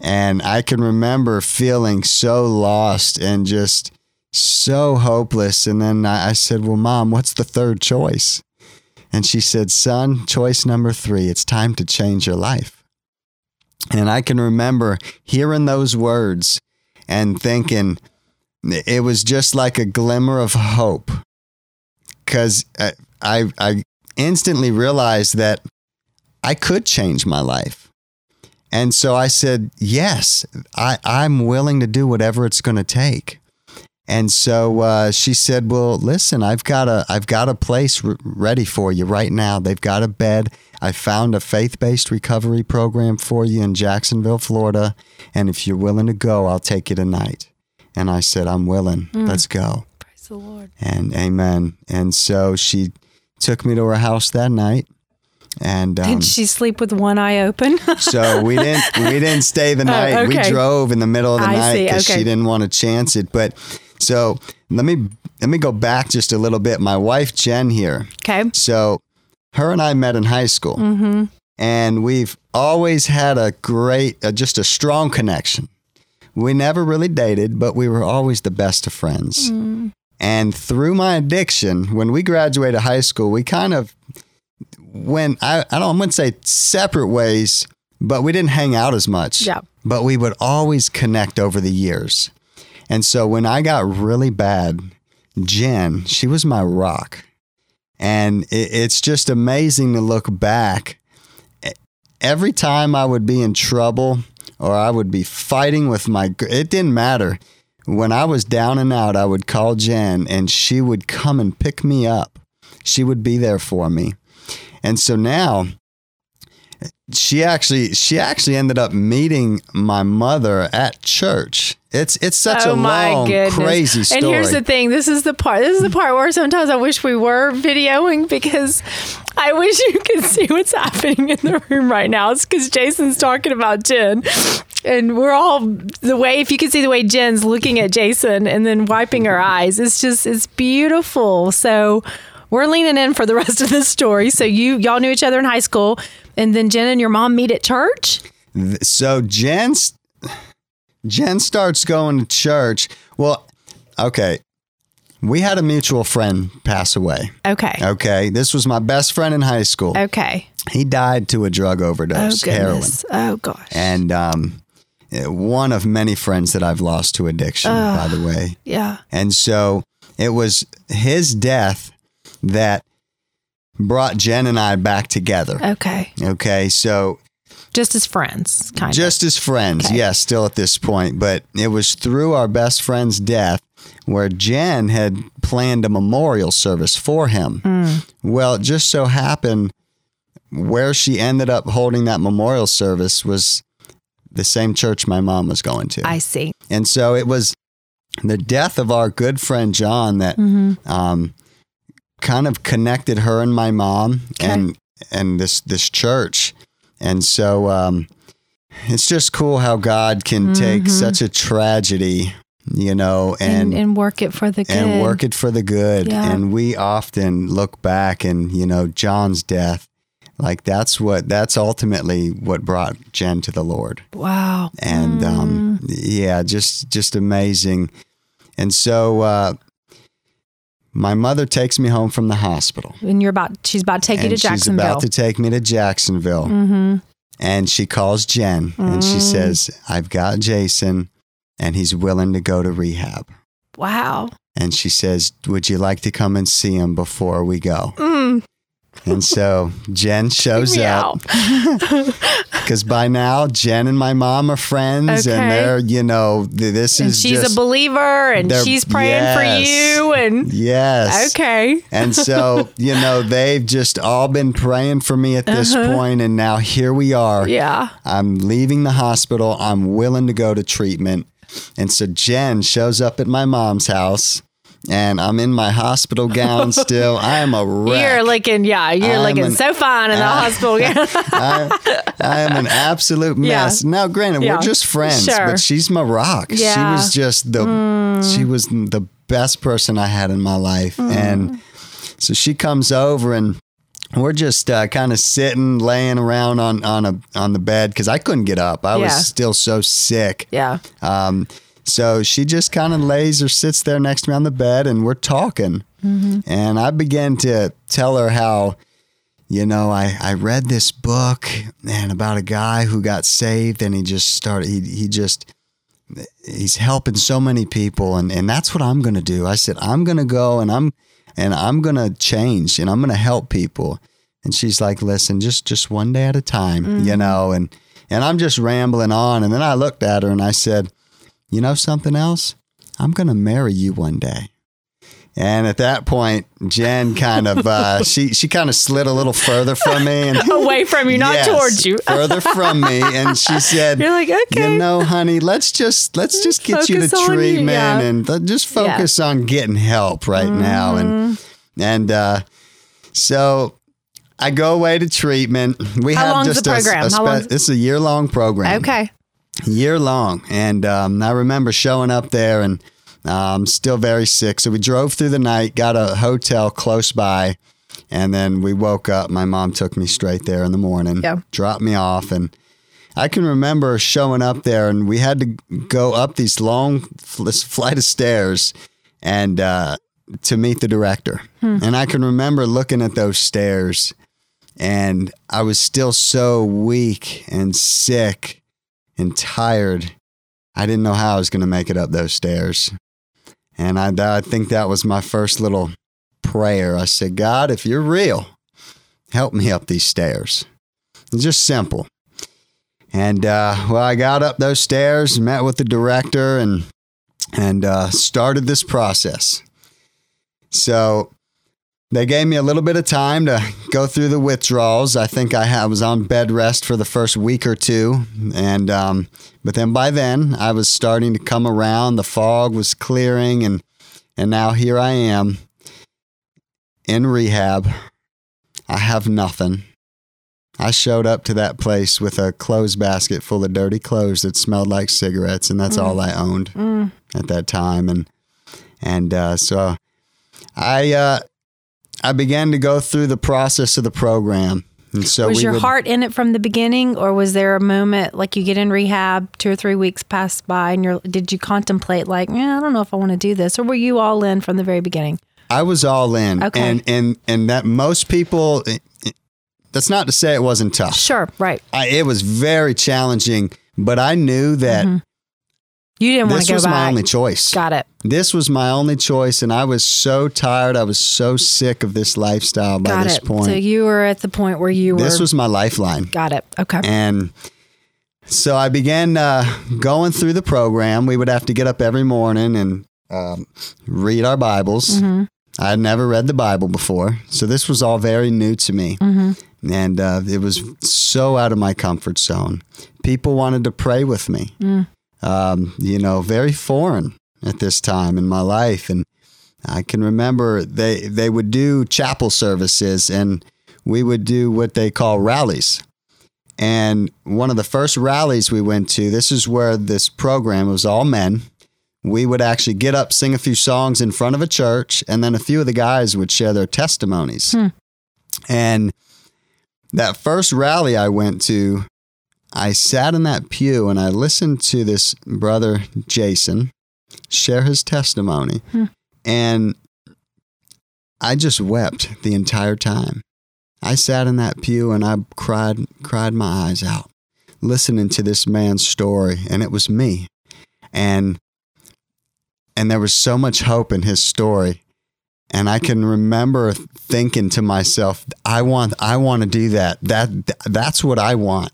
Speaker 2: And I can remember feeling so lost and just so hopeless. And then I I said, Well, mom, what's the third choice? And she said, Son, choice number three, it's time to change your life. And I can remember hearing those words and thinking it was just like a glimmer of hope. Because I, uh, I, I instantly realized that I could change my life. And so I said, yes, I, I'm willing to do whatever it's going to take. And so uh, she said, "Well, listen, I've got a I've got a place r- ready for you right now. They've got a bed. I found a faith-based recovery program for you in Jacksonville, Florida, and if you're willing to go, I'll take you tonight." And I said, "I'm willing. Let's go."
Speaker 1: Praise the Lord.
Speaker 2: And amen. And so she took me to her house that night. And um,
Speaker 1: Did she sleep with one eye open? (laughs)
Speaker 2: so we didn't we didn't stay the (laughs) night. We
Speaker 1: Oh, okay.
Speaker 2: drove in the middle of the
Speaker 1: I
Speaker 2: night because
Speaker 1: okay.
Speaker 2: she didn't want to chance it. But so let me let me go back just a little bit. My wife Jen here.
Speaker 1: okay.
Speaker 2: So her and I met in high school,
Speaker 1: Mm-hmm.
Speaker 2: and we've always had a great, uh, just a strong connection. We never really dated, but we were always the best of friends.
Speaker 1: Mm.
Speaker 2: And through my addiction, when we graduated high school, we kind of went, I, I don't, I wouldn't say separate ways, but we didn't hang out as much.
Speaker 1: Yeah.
Speaker 2: But we would always connect over the years. And so when I got really bad, Jen, she was my rock. And it, it's just amazing to look back. Every time I would be in trouble or I would be fighting with my, it didn't matter. When I was down and out, I would call Jen and she would come and pick me up. She would be there for me. And so now she actually she actually ended up meeting my mother at church. It's it's such a
Speaker 1: oh my
Speaker 2: long,
Speaker 1: goodness.
Speaker 2: crazy story.
Speaker 1: And here's the thing. This is the part. This is the part where sometimes I wish we were videoing because I wish you could see what's happening in the room right now. It's because Jason's talking about Jen, and we're all the way. If you could see the way Jen's looking at Jason and then wiping her eyes, it's just it's beautiful. So. We're leaning in for the rest of the story. So you y'all knew each other in high school, and then Jen and your mom meet at church.
Speaker 2: So Jen's Jen starts going to church. Well, okay. We had a mutual friend pass away.
Speaker 1: Okay.
Speaker 2: Okay. This was my best friend in high school.
Speaker 1: Okay.
Speaker 2: He died to a drug
Speaker 1: Oh
Speaker 2: overdose, heroin.
Speaker 1: goodness. Oh gosh.
Speaker 2: And um, eh, one of many friends that I've lost to addiction, by the way.
Speaker 1: yeah.
Speaker 2: And so it was his death that brought Jen and I back together.
Speaker 1: Okay.
Speaker 2: Okay. So
Speaker 1: Just as friends, kind of.
Speaker 2: just as friends,
Speaker 1: Okay.
Speaker 2: yes, still at this point. But it was through our best friend's death where Jen had planned a memorial service for him.
Speaker 1: Mm.
Speaker 2: Well, it just so happened where she ended up holding that memorial service was the same church my mom was going to.
Speaker 1: I see.
Speaker 2: And so it was the death of our good friend John that
Speaker 1: Mm-hmm.
Speaker 2: um, kind of connected her and my mom and and this this church. And so um, it's just cool how God can take such a tragedy, you know,
Speaker 1: And,
Speaker 2: and
Speaker 1: and work it for the good.
Speaker 2: and work it for the good.
Speaker 1: Yeah.
Speaker 2: And we often look back and, you know, John's death, like that's what that's ultimately what brought Jen to the Lord
Speaker 1: Wow.
Speaker 2: and um,
Speaker 1: Mm.
Speaker 2: yeah, just just amazing. And so uh, my mother takes me home from the hospital,
Speaker 1: And you're about, she's about to take you
Speaker 2: and
Speaker 1: to
Speaker 2: she's
Speaker 1: Jacksonville.
Speaker 2: about to take me to Jacksonville.
Speaker 1: mm-hmm.
Speaker 2: And she calls Jen, and she
Speaker 1: Mm.
Speaker 2: says, "I've got Jason, and he's willing to go to rehab."
Speaker 1: Wow.
Speaker 2: And she says, "Would you like to come and see him before we go?"
Speaker 1: Mm.
Speaker 2: And so Jen shows up (laughs) because by now Jen and my mom are friends,
Speaker 1: Okay.
Speaker 2: and they're you know this
Speaker 1: And
Speaker 2: is
Speaker 1: she's
Speaker 2: just
Speaker 1: a believer and she's praying for you and
Speaker 2: yes
Speaker 1: okay.
Speaker 2: And so, (laughs) you know, they've just all been praying for me at this point, and now here we are.
Speaker 1: Uh-huh. Yeah.
Speaker 2: I'm leaving the hospital. I'm willing to go to treatment. And so Jen shows up at my mom's house, and I'm in my hospital gown (laughs) still. I am a wreck.
Speaker 1: You're looking, yeah, you're
Speaker 2: I'm
Speaker 1: looking
Speaker 2: an-
Speaker 1: so fine in the hospital. (laughs)
Speaker 2: I, I am an absolute
Speaker 1: Yeah.
Speaker 2: mess. Now, granted,
Speaker 1: Yeah.
Speaker 2: we're just friends,
Speaker 1: Sure.
Speaker 2: but she's my rock. She
Speaker 1: Yeah. Mm.
Speaker 2: was just the she was the best person I had in my life, and so she comes over and. We're just uh, kind of sitting, laying around on on a on the bed because I couldn't get up. I
Speaker 1: Yeah.
Speaker 2: was still so sick.
Speaker 1: yeah.
Speaker 2: Um, so she just kind of lays or sits there next to me on the bed, and we're talking. Mm-hmm. And I began to tell her how, you know, I, I read this book and about a guy who got saved, and he just started. He he just he's helping so many people, and and that's what I'm gonna do. I said I'm gonna go and I'm and I'm gonna change and I'm gonna help people. And she's like, listen, just just one day at a time, you mm-hmm. know, and and I'm just rambling on. And then I looked at her and I said, you know something else? I'm gonna marry you one day. And at that point, Jen kind of uh, (laughs) she she kind of slid a little further from me and (laughs)
Speaker 1: Away from you, not
Speaker 2: Yes,
Speaker 1: towards you. (laughs)
Speaker 2: further from me. And she said,
Speaker 1: You're like, okay.
Speaker 2: you know, honey, let's just let's just get you
Speaker 1: Focus
Speaker 2: to
Speaker 1: you,
Speaker 2: treatment
Speaker 1: yeah.
Speaker 2: and th- just focus on getting help right now. And
Speaker 1: Mm-hmm.
Speaker 2: and uh, so I go away to treatment. We
Speaker 1: How
Speaker 2: have just
Speaker 1: the
Speaker 2: a-
Speaker 1: program?
Speaker 2: a,
Speaker 1: long's-
Speaker 2: it's a year long program
Speaker 1: okay.
Speaker 2: Year long. And um, I remember showing up there and um, still very sick. So we drove through the night, got a hotel close by, and then we woke up. My mom took me straight there in the morning,
Speaker 1: Yeah.
Speaker 2: dropped me off. And I can remember showing up there, and we had to go up these long this flight of stairs and uh, to meet the director. And I can remember looking at those stairs. And I was still so weak and sick and tired. I didn't know how I was going to make it up those stairs. And I, I think that was my first little prayer. I said, God, if you're real, help me up these stairs. It's just simple. And uh, well, I got up those stairs, met with the director, and and uh, started this process. So they gave me a little bit of time to go through the withdrawals. I think I was on bed rest for the first week or two, and um, but then by then I was starting to come around. The fog was clearing, and and now here I am in rehab. I have nothing. I showed up to that place with a clothes basket full of dirty clothes that smelled like cigarettes, and that's all I owned
Speaker 1: Mm.
Speaker 2: at that time. And and uh, so I uh, I began to go through the process of the program. And so
Speaker 1: was your
Speaker 2: would,
Speaker 1: heart in it from the beginning, or was there a moment like you get in rehab, two or three weeks pass by, and you're did you contemplate like, yeah, I don't know if I want to do this, or were you all in from the very beginning?
Speaker 2: I was all in.
Speaker 1: Okay.
Speaker 2: And and and that most people. Eh, eh, that's not to say it wasn't tough.
Speaker 1: Sure, right.
Speaker 2: I, it was very challenging, but I knew that mm-hmm.
Speaker 1: You didn't want
Speaker 2: this
Speaker 1: to go
Speaker 2: was my only choice.
Speaker 1: Got it.
Speaker 2: This was my only choice, and I was so tired. I was so sick of this lifestyle by
Speaker 1: Got
Speaker 2: this
Speaker 1: it.
Speaker 2: point.
Speaker 1: So you were at the point where you were.
Speaker 2: this was my lifeline.
Speaker 1: got it. Okay.
Speaker 2: And so I began uh, going through the program. We would have to get up every morning and um, read our Bibles.
Speaker 1: Mhm.
Speaker 2: I had never read the Bible before, so this was all very new to me.
Speaker 1: Mhm.
Speaker 2: And uh, it was so out of my comfort zone. People wanted to pray with me,
Speaker 1: Mm.
Speaker 2: Um, you know, very foreign at this time in my life. And I can remember they, they would do chapel services and we would do what they call rallies. And one of the first rallies we went to, this is where this program was all men. We would actually get up, sing a few songs in front of a church, and then a few of the guys would share their testimonies.
Speaker 1: Hmm.
Speaker 2: And that first rally I went to, I sat in that pew and I listened to this brother, Jason, share his testimony.
Speaker 1: Hmm.
Speaker 2: And I just wept the entire time. I sat in that pew and I cried cried my eyes out listening to this man's story and it was me. And and there was so much hope in his story. and I can remember thinking to myself, I want I want to do that. That that's what I want.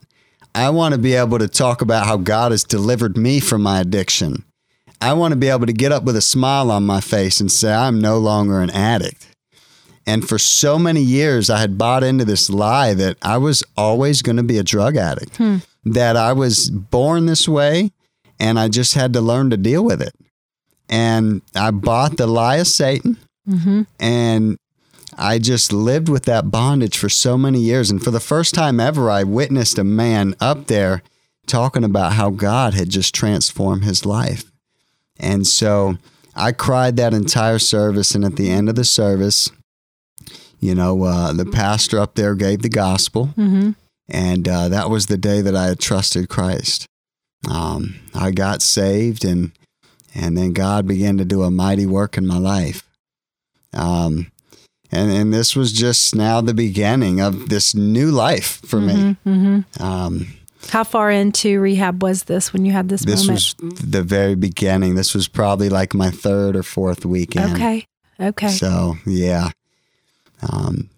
Speaker 2: I want to be able to talk about how God has delivered me from my addiction. I want to be able to get up with a smile on my face and say I'm no longer an addict. And for so many years, I had bought into this lie that I was always going to be a drug addict, hmm. that I was born this way and I just had to learn to deal with it. And I bought the lie of Satan mm-hmm. and I just lived with that bondage for so many years. And for the first time ever, I witnessed a man up there talking about how God had just transformed his life. And so I cried that entire service. And at the end of the service, you know, uh, the pastor up there gave the gospel. Mm-hmm. And uh, that was the day that I had trusted Christ. Um, I got saved, and and then God began to do a mighty work in my life. Um, and and this was just now the beginning of this new life for mm-hmm, me. Mm-hmm. Um,
Speaker 1: How far into rehab was this when you had this?
Speaker 2: This
Speaker 1: moment?
Speaker 2: was the very beginning. This was probably like my third or fourth weekend.
Speaker 1: Okay. Okay.
Speaker 2: So yeah, um,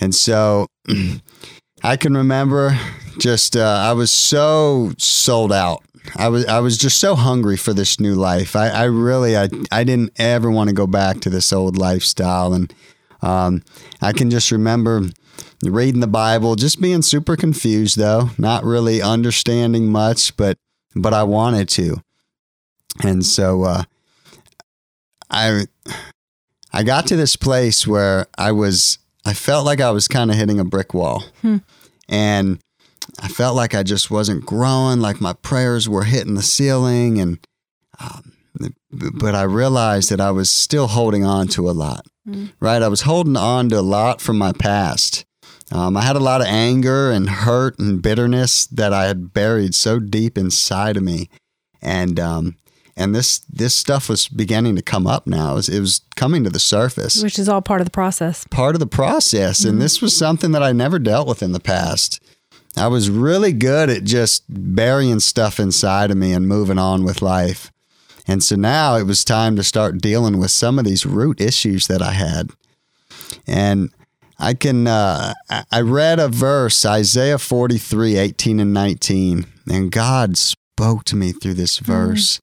Speaker 2: and so (clears throat) I can remember just uh, I was so sold out. I was I was just so hungry for this new life. I, I really I I didn't ever want to go back to this old lifestyle, and um, I can just remember reading the Bible, just being super confused though, not really understanding much, but but I wanted to, and so uh, I I got to this place where I was I felt like I was kind of hitting a brick wall, hmm. and I felt like I just wasn't growing, like my prayers were hitting the ceiling, and um, but I realized that I was still holding on to a lot. Mm. Right, I was holding on to a lot from my past. Um, I had a lot of anger and hurt and bitterness that I had buried so deep inside of me, and um, and this this stuff was beginning to come up now. It was, it was, coming to the surface,
Speaker 1: which is all part of the process.
Speaker 2: Part of the process, mm-hmm. and this was something that I never dealt with in the past. I was really good at just burying stuff inside of me and moving on with life. And so now it was time to start dealing with some of these root issues that I had. And I can, uh, I read a verse, Isaiah 43, 18 and 19, and God spoke to me through this mm-hmm. verse.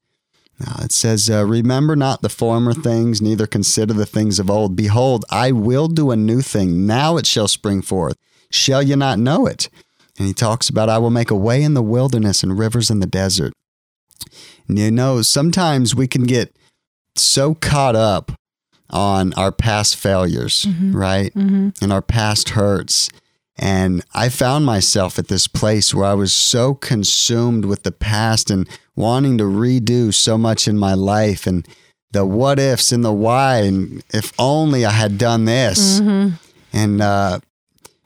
Speaker 2: Mm. it says, uh, Remember not the former things, neither consider the things of old. Behold, I will do a new thing. Now it shall spring forth. Shall you not know it? And he talks about, I will make a way in the wilderness and rivers in the desert. And you know, sometimes we can get so caught up on our past failures, mm-hmm. right? Mm-hmm. And our past hurts. And I found myself at this place where I was so consumed with the past and wanting to redo so much in my life and the what ifs and the why. And if only I had done this. Mm-hmm. And uh,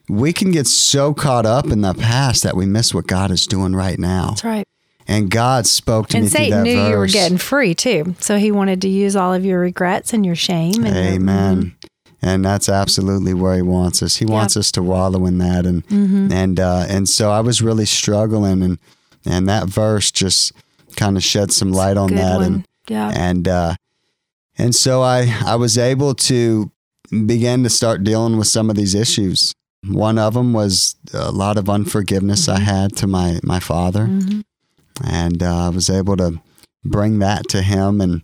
Speaker 2: we can get so caught up in the past that we miss what God is doing right now.
Speaker 1: That's right.
Speaker 2: And God spoke to
Speaker 1: and
Speaker 2: me
Speaker 1: Satan
Speaker 2: through that
Speaker 1: knew
Speaker 2: verse.
Speaker 1: you were getting free too, so he wanted to use all of your regrets and your shame. And
Speaker 2: Amen. Your, and that's absolutely where he wants us. He wants us to wallow in that, and mm-hmm. and uh, and so I was really struggling, and and that verse just kind of shed some light on that,
Speaker 1: one.
Speaker 2: and
Speaker 1: yeah,
Speaker 2: and uh, and so I I was able to begin to start dealing with some of these issues one of them was a lot of unforgiveness mm-hmm. I had to my my father, mm-hmm. And uh, I was able to bring that to him and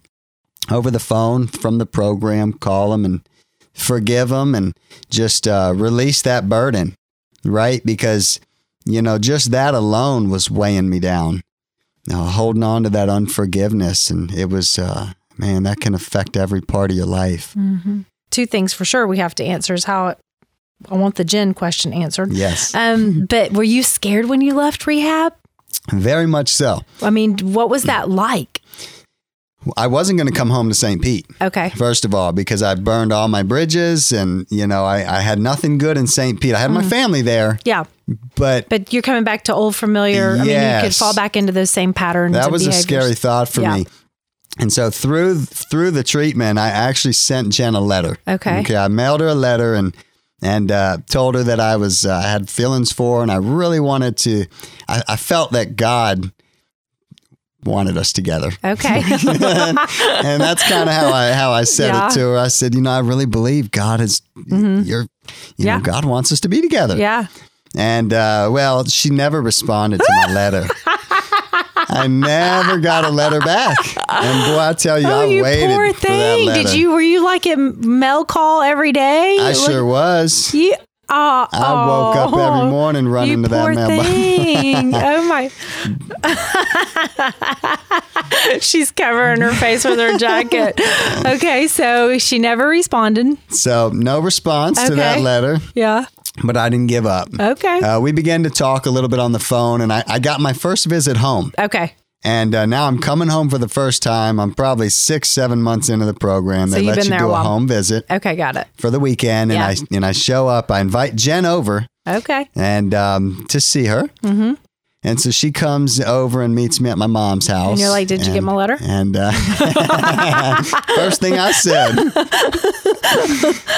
Speaker 2: over the phone from the program, call him and forgive him and just uh, release that burden, right? Because you know just that alone was weighing me down, holding on to that unforgiveness, and it was uh, man that can affect every part of your life.
Speaker 1: Mm-hmm. Two things for sure we have to answer is how I want the Jen question answered.
Speaker 2: Yes.
Speaker 1: Um, but were you scared when you left rehab?
Speaker 2: Very much so.
Speaker 1: I mean, what was that like?
Speaker 2: I wasn't going to come home to St. Pete.
Speaker 1: Okay.
Speaker 2: First of all, because I burned all my bridges and, you know, I, I had nothing good in St. Pete. I had mm. my family there.
Speaker 1: Yeah.
Speaker 2: But
Speaker 1: but you're coming back to old familiar. Yes, I mean, you could fall back into those same patterns.
Speaker 2: That was
Speaker 1: behaviors.
Speaker 2: a scary thought for yeah. me. And so through through the treatment, I actually sent Jen a letter.
Speaker 1: Okay.
Speaker 2: Okay. I mailed her a letter and and uh, told her that I was uh, had feelings for, her and I really wanted to. I, I, felt that God wanted us together.
Speaker 1: Okay. (laughs) (laughs)
Speaker 2: and that's kind of how I how I said
Speaker 1: Yeah. Mm-hmm.
Speaker 2: it to her. I said, you know, I really believe God is you're you
Speaker 1: Yeah.
Speaker 2: know, God wants us to be together.
Speaker 1: yeah.
Speaker 2: And uh, well, she never responded to my (laughs) letter. I never got a letter back. And boy, I tell you,
Speaker 1: Oh,
Speaker 2: I
Speaker 1: you
Speaker 2: waited
Speaker 1: poor
Speaker 2: for that
Speaker 1: thing.
Speaker 2: letter.
Speaker 1: Did you were you like at mail call every day?
Speaker 2: I
Speaker 1: Like-
Speaker 2: sure was.
Speaker 1: You, oh,
Speaker 2: I woke up every oh, morning running to that mailbox.
Speaker 1: thing. (laughs) oh my! She's covering her face with her jacket. Okay, so she never responded.
Speaker 2: So no response to that letter,
Speaker 1: Yeah.
Speaker 2: But I didn't give up.
Speaker 1: Okay.
Speaker 2: Uh, we began to talk a little bit on the phone, and I, I got my first visit home.
Speaker 1: okay.
Speaker 2: And uh, now I'm coming home for the first time. I'm probably six, seven months into the program.
Speaker 1: So
Speaker 2: they
Speaker 1: you've
Speaker 2: let
Speaker 1: been
Speaker 2: you
Speaker 1: there
Speaker 2: do
Speaker 1: a
Speaker 2: a home visit
Speaker 1: Okay. Got it.
Speaker 2: for the weekend, and
Speaker 1: Yeah.
Speaker 2: I and I show up. I invite Jen over
Speaker 1: Okay.
Speaker 2: and um, to see her. Mm-hmm. And so she comes over and meets me at my mom's house.
Speaker 1: And you're like, "Did you get my letter?"
Speaker 2: And uh, (laughs) first thing I said,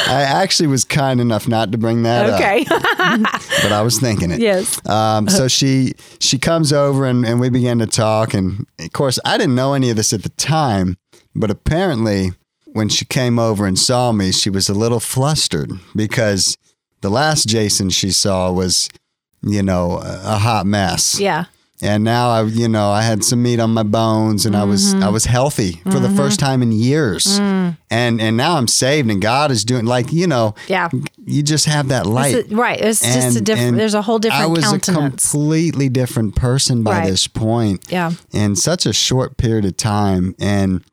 Speaker 2: I actually was kind enough not to bring that up,
Speaker 1: Okay. (laughs)
Speaker 2: but I was thinking it.
Speaker 1: yes.
Speaker 2: Um, so she she comes over and, and we began to talk. And of course, I didn't know any of this at the time, but apparently, when she came over and saw me, she was a little flustered because the last Jason she saw was, you know, a hot mess.
Speaker 1: Yeah.
Speaker 2: And now I, you know, I had some meat on my bones, and I was I mm-hmm. was healthy for the mm-hmm. first time in years. Mm. And and now I'm saved, and God is doing like you know,
Speaker 1: Yeah.
Speaker 2: you just have that light.
Speaker 1: It's a- right. It's just a different. There's a whole different
Speaker 2: I was
Speaker 1: countenance.
Speaker 2: a completely different person by
Speaker 1: Right.
Speaker 2: this point
Speaker 1: yeah.
Speaker 2: in such a short period of time. And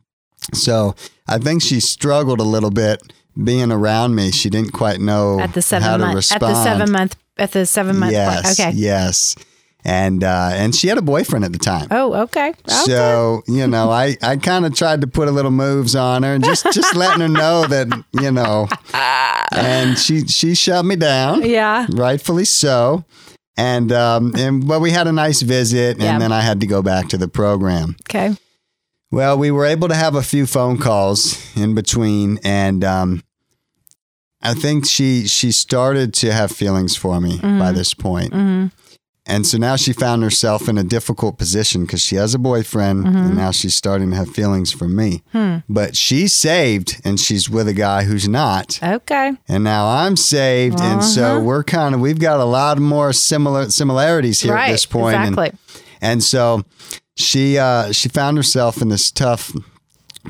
Speaker 2: so I think she struggled a little bit being around me. She didn't quite know
Speaker 1: At the
Speaker 2: how
Speaker 1: seven
Speaker 2: to respond.
Speaker 1: At the seven month. At the seven month.
Speaker 2: yes,
Speaker 1: point. Okay.
Speaker 2: yes. And uh, and she had a boyfriend at the time.
Speaker 1: Oh. Okay. Okay.
Speaker 2: So you know, I, I kind of tried to put a little moves on her and just just letting her know that you know, and she she shut me down
Speaker 1: yeah.
Speaker 2: rightfully so. And um, and well, we had a nice visit, and
Speaker 1: Yeah.
Speaker 2: then I had to go back to the program.
Speaker 1: Okay.
Speaker 2: Well, we were able to have a few phone calls in between, and um, I think she she started to have feelings for me
Speaker 1: Mm-hmm.
Speaker 2: by this point. And so now she found herself in a difficult position because she has a boyfriend,
Speaker 1: Mm-hmm.
Speaker 2: and now she's starting to have feelings for me.
Speaker 1: Hmm.
Speaker 2: But she's saved, and she's with a guy who's not
Speaker 1: Okay.
Speaker 2: and now I'm saved, and so
Speaker 1: Uh-huh.
Speaker 2: we're kind of we've got a lot more similar similarities here
Speaker 1: right.
Speaker 2: at this point, and-
Speaker 1: Exactly.
Speaker 2: and, so she uh, she found herself in this tough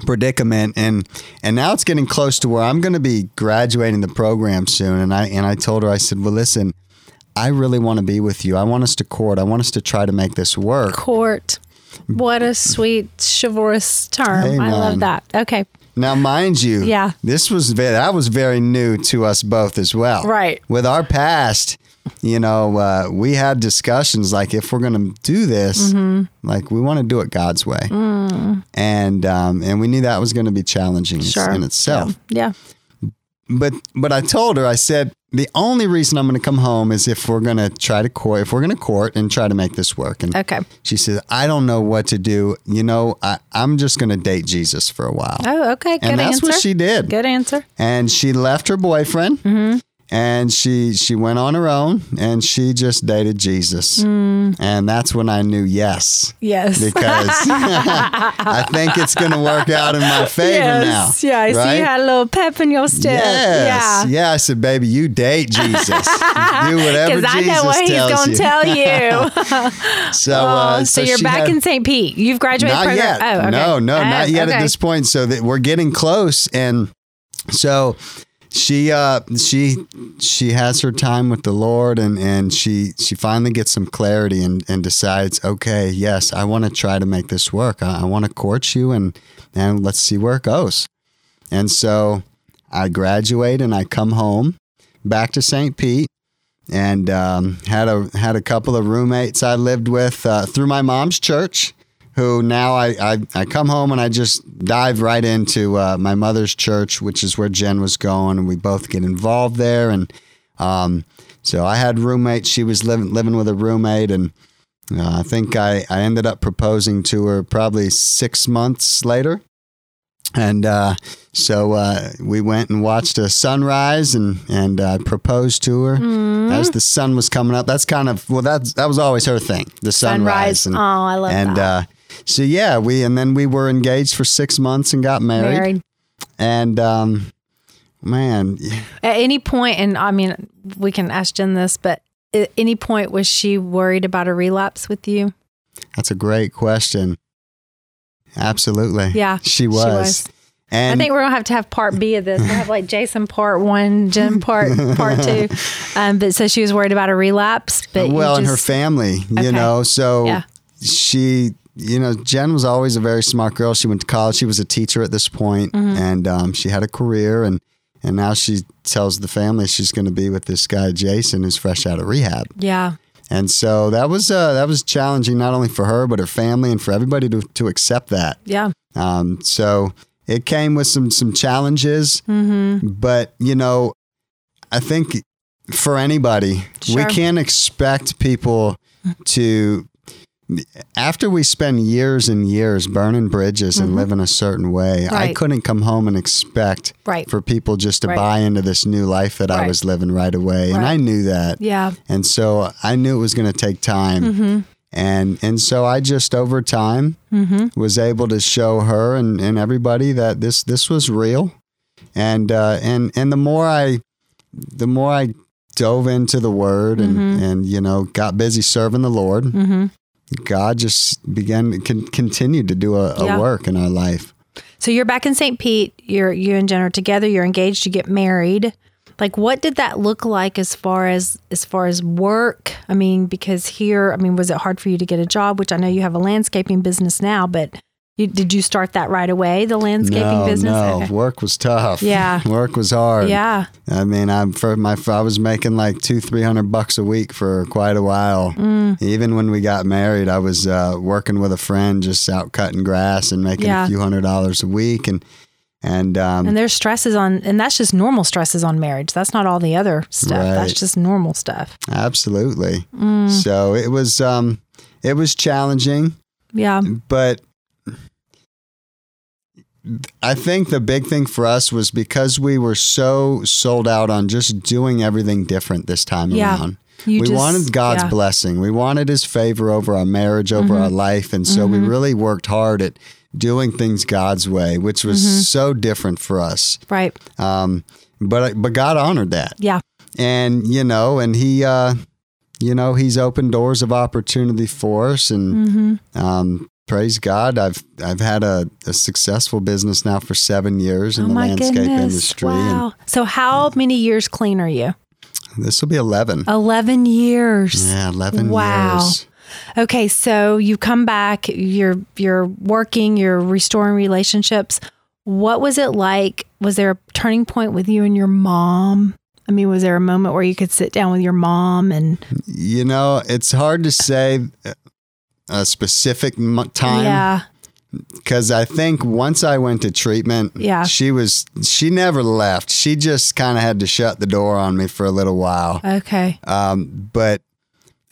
Speaker 2: predicament, and and now it's getting close to where I'm going to be graduating the program soon, and I and I told her I said, well, listen. I really want to be with you. I want us to court. I want us to try to make this work.
Speaker 1: Court. What a mm. sweet chivalrous term. I love that. Okay.
Speaker 2: Now, mind you,
Speaker 1: Yeah.
Speaker 2: this was very, that was very new to us both as well.
Speaker 1: Right.
Speaker 2: With our past, you know, uh, we had discussions like if we're going to do this,
Speaker 1: Mm-hmm.
Speaker 2: like we want to do it God's way, and um, and we knew that was going to be challenging
Speaker 1: Sure.
Speaker 2: in itself.
Speaker 1: Yeah.
Speaker 2: But but I told her, I said the only reason I'm going to come home is if we're going to try to court, if we're going to court and try to make this work. And
Speaker 1: Okay.
Speaker 2: she said, I don't know what to do. You know, I, I'm just going to date Jesus for a while.
Speaker 1: Oh, okay. Good
Speaker 2: and that's
Speaker 1: answer.
Speaker 2: what she did.
Speaker 1: Good answer.
Speaker 2: And she left her boyfriend
Speaker 1: Mm-hmm.
Speaker 2: And she she went on her own and she just dated Jesus.
Speaker 1: Mm.
Speaker 2: And that's when I knew yes.
Speaker 1: Yes.
Speaker 2: Because (laughs) (laughs) I think it's going to work out in my favor
Speaker 1: yes.
Speaker 2: now.
Speaker 1: Yeah. I see you had a little pep in your step.
Speaker 2: Yes.
Speaker 1: Yeah.
Speaker 2: Yeah. I said, baby, you date Jesus. (laughs) Do whatever
Speaker 1: Because
Speaker 2: Jesus
Speaker 1: I know what he's
Speaker 2: tells
Speaker 1: going to
Speaker 2: you.
Speaker 1: tell you.
Speaker 2: So,
Speaker 1: oh,
Speaker 2: uh,
Speaker 1: so, you're back
Speaker 2: had-
Speaker 1: in St. Pete. You've graduated
Speaker 2: not
Speaker 1: program.
Speaker 2: yet.
Speaker 1: Oh, okay.
Speaker 2: No, no,
Speaker 1: Oh,
Speaker 2: not yet
Speaker 1: okay.
Speaker 2: at this point. So that we're getting close, and so she uh she she has her time with the Lord, and and she she finally gets some clarity and and decides, okay, yes, I want to try to make this work. I, I want to court you, and and let's see where it goes. And so I graduate, and I come home back to St. Pete and um, had a had a couple of roommates I lived with uh, through my mom's church. Who now I, I, I come home and I just dive right into uh, my mother's church, which is where Jen was going, and we both get involved there. And um, so I had roommates. She was living living with a roommate, and uh, I think I, I ended up proposing to her probably six months later. And uh, so uh, we went and watched a sunrise and and uh, proposed to her
Speaker 1: Mm-hmm.
Speaker 2: as the sun was coming up. That's kind of well, that's that was always her thing, the sunrise.
Speaker 1: Sunrise. Oh, I love
Speaker 2: and
Speaker 1: that.
Speaker 2: So yeah, we and then we were engaged for six months and got married.
Speaker 1: Married.
Speaker 2: And um, man,
Speaker 1: At any point, and I mean, we can ask Jen this, but at any point was she worried about a relapse with you?
Speaker 2: that's a great question. Absolutely.
Speaker 1: Yeah,
Speaker 2: she was.
Speaker 1: was.
Speaker 2: And
Speaker 1: I think we're gonna have to have part B of this. We have like Jason part one, Jen part part two. (laughs) Um, but so she was worried about a relapse. But
Speaker 2: well, and her
Speaker 1: just-
Speaker 2: family,
Speaker 1: Okay.
Speaker 2: you know, so
Speaker 1: Yeah.
Speaker 2: she, you know, Jen was always a very smart girl. She went to college. She was a teacher at this point,
Speaker 1: Mm-hmm.
Speaker 2: and um, she had a career, and and now she tells the family she's going to be with this guy Jason, who's fresh out of rehab.
Speaker 1: yeah,
Speaker 2: And so that was uh, that was challenging not only for her but her family and for everybody to to accept that.
Speaker 1: yeah,
Speaker 2: Um, so it came with some some challenges,
Speaker 1: mm-hmm.
Speaker 2: but you know, I think for anybody, we can't expect people to. After we spend years and years burning bridges and living a certain way, I
Speaker 1: Mm-hmm.
Speaker 2: Couldn't come home and expect
Speaker 1: right,
Speaker 2: for people just to
Speaker 1: Right.
Speaker 2: buy into this new life that I was living right away. And I knew that.
Speaker 1: yeah,
Speaker 2: And so I knew it was going to take time.
Speaker 1: mm-hmm.
Speaker 2: And and so I just over time
Speaker 1: Mm-hmm.
Speaker 2: was able to show her and, and everybody that this this was real. And uh, and and the more I the more I dove into the word and,
Speaker 1: Mhm.
Speaker 2: and you know got busy serving the Lord,
Speaker 1: Mm-hmm.
Speaker 2: God just began to con- continue to do a, a
Speaker 1: Yeah.
Speaker 2: work in our life.
Speaker 1: So you're back in St. Pete. You're you and Jen are together. You're engaged. You get married. Like, what did that look like as far as as far as work? I mean, because here, I mean, was it hard for you to get a job? Which I know you have a landscaping business now, but you, did you start that right away? The landscaping
Speaker 2: no,
Speaker 1: business.
Speaker 2: no,
Speaker 1: Okay.
Speaker 2: work was tough.
Speaker 1: Yeah. (laughs)
Speaker 2: work was hard.
Speaker 1: Yeah.
Speaker 2: I mean, I'm for my I was making like two, three hundred bucks a week for quite a while.
Speaker 1: Mm.
Speaker 2: Even when we got married, I was uh, working with a friend, just out cutting grass and making
Speaker 1: Yeah.
Speaker 2: a few hundred dollars a week, and and um,
Speaker 1: And there's stresses on, and that's just normal stresses on marriage. That's not all the other stuff. That's just normal stuff.
Speaker 2: absolutely.
Speaker 1: Mm.
Speaker 2: So it was um, it was challenging,
Speaker 1: Yeah.
Speaker 2: but I think the big thing for us was because we were so sold out on just doing everything different this time
Speaker 1: Yeah.
Speaker 2: around.
Speaker 1: You
Speaker 2: we
Speaker 1: just-
Speaker 2: wanted God's
Speaker 1: yeah.
Speaker 2: blessing. We wanted His favor over our marriage, over
Speaker 1: Mm-hmm.
Speaker 2: our life, and so we really worked hard at doing things God's way, which was
Speaker 1: Mm-hmm.
Speaker 2: so different for us.
Speaker 1: Right.
Speaker 2: Um, but but God honored that,
Speaker 1: Yeah.
Speaker 2: and you know, and He, uh, you know, He's opened doors of opportunity for us, and
Speaker 1: Mm-hmm.
Speaker 2: um, praise God, I've I've had a, a successful business now for seven years in
Speaker 1: oh
Speaker 2: the landscape
Speaker 1: goodness.
Speaker 2: industry,
Speaker 1: Wow. So, how many years clean are you?
Speaker 2: this will be eleven.
Speaker 1: 11 years.
Speaker 2: Yeah, eleven
Speaker 1: Wow.
Speaker 2: years.
Speaker 1: Okay, so you come back, you're you're working, you're restoring relationships. What was it like? Was there a turning point with you and your mom? I mean, was there a moment where you could sit down with your mom and
Speaker 2: You know, it's hard to say a specific time
Speaker 1: yeah,
Speaker 2: because I think once I went to treatment,
Speaker 1: Yeah.
Speaker 2: she was she never left. She just kind of had to shut the door on me for a little while.
Speaker 1: okay,
Speaker 2: Um, but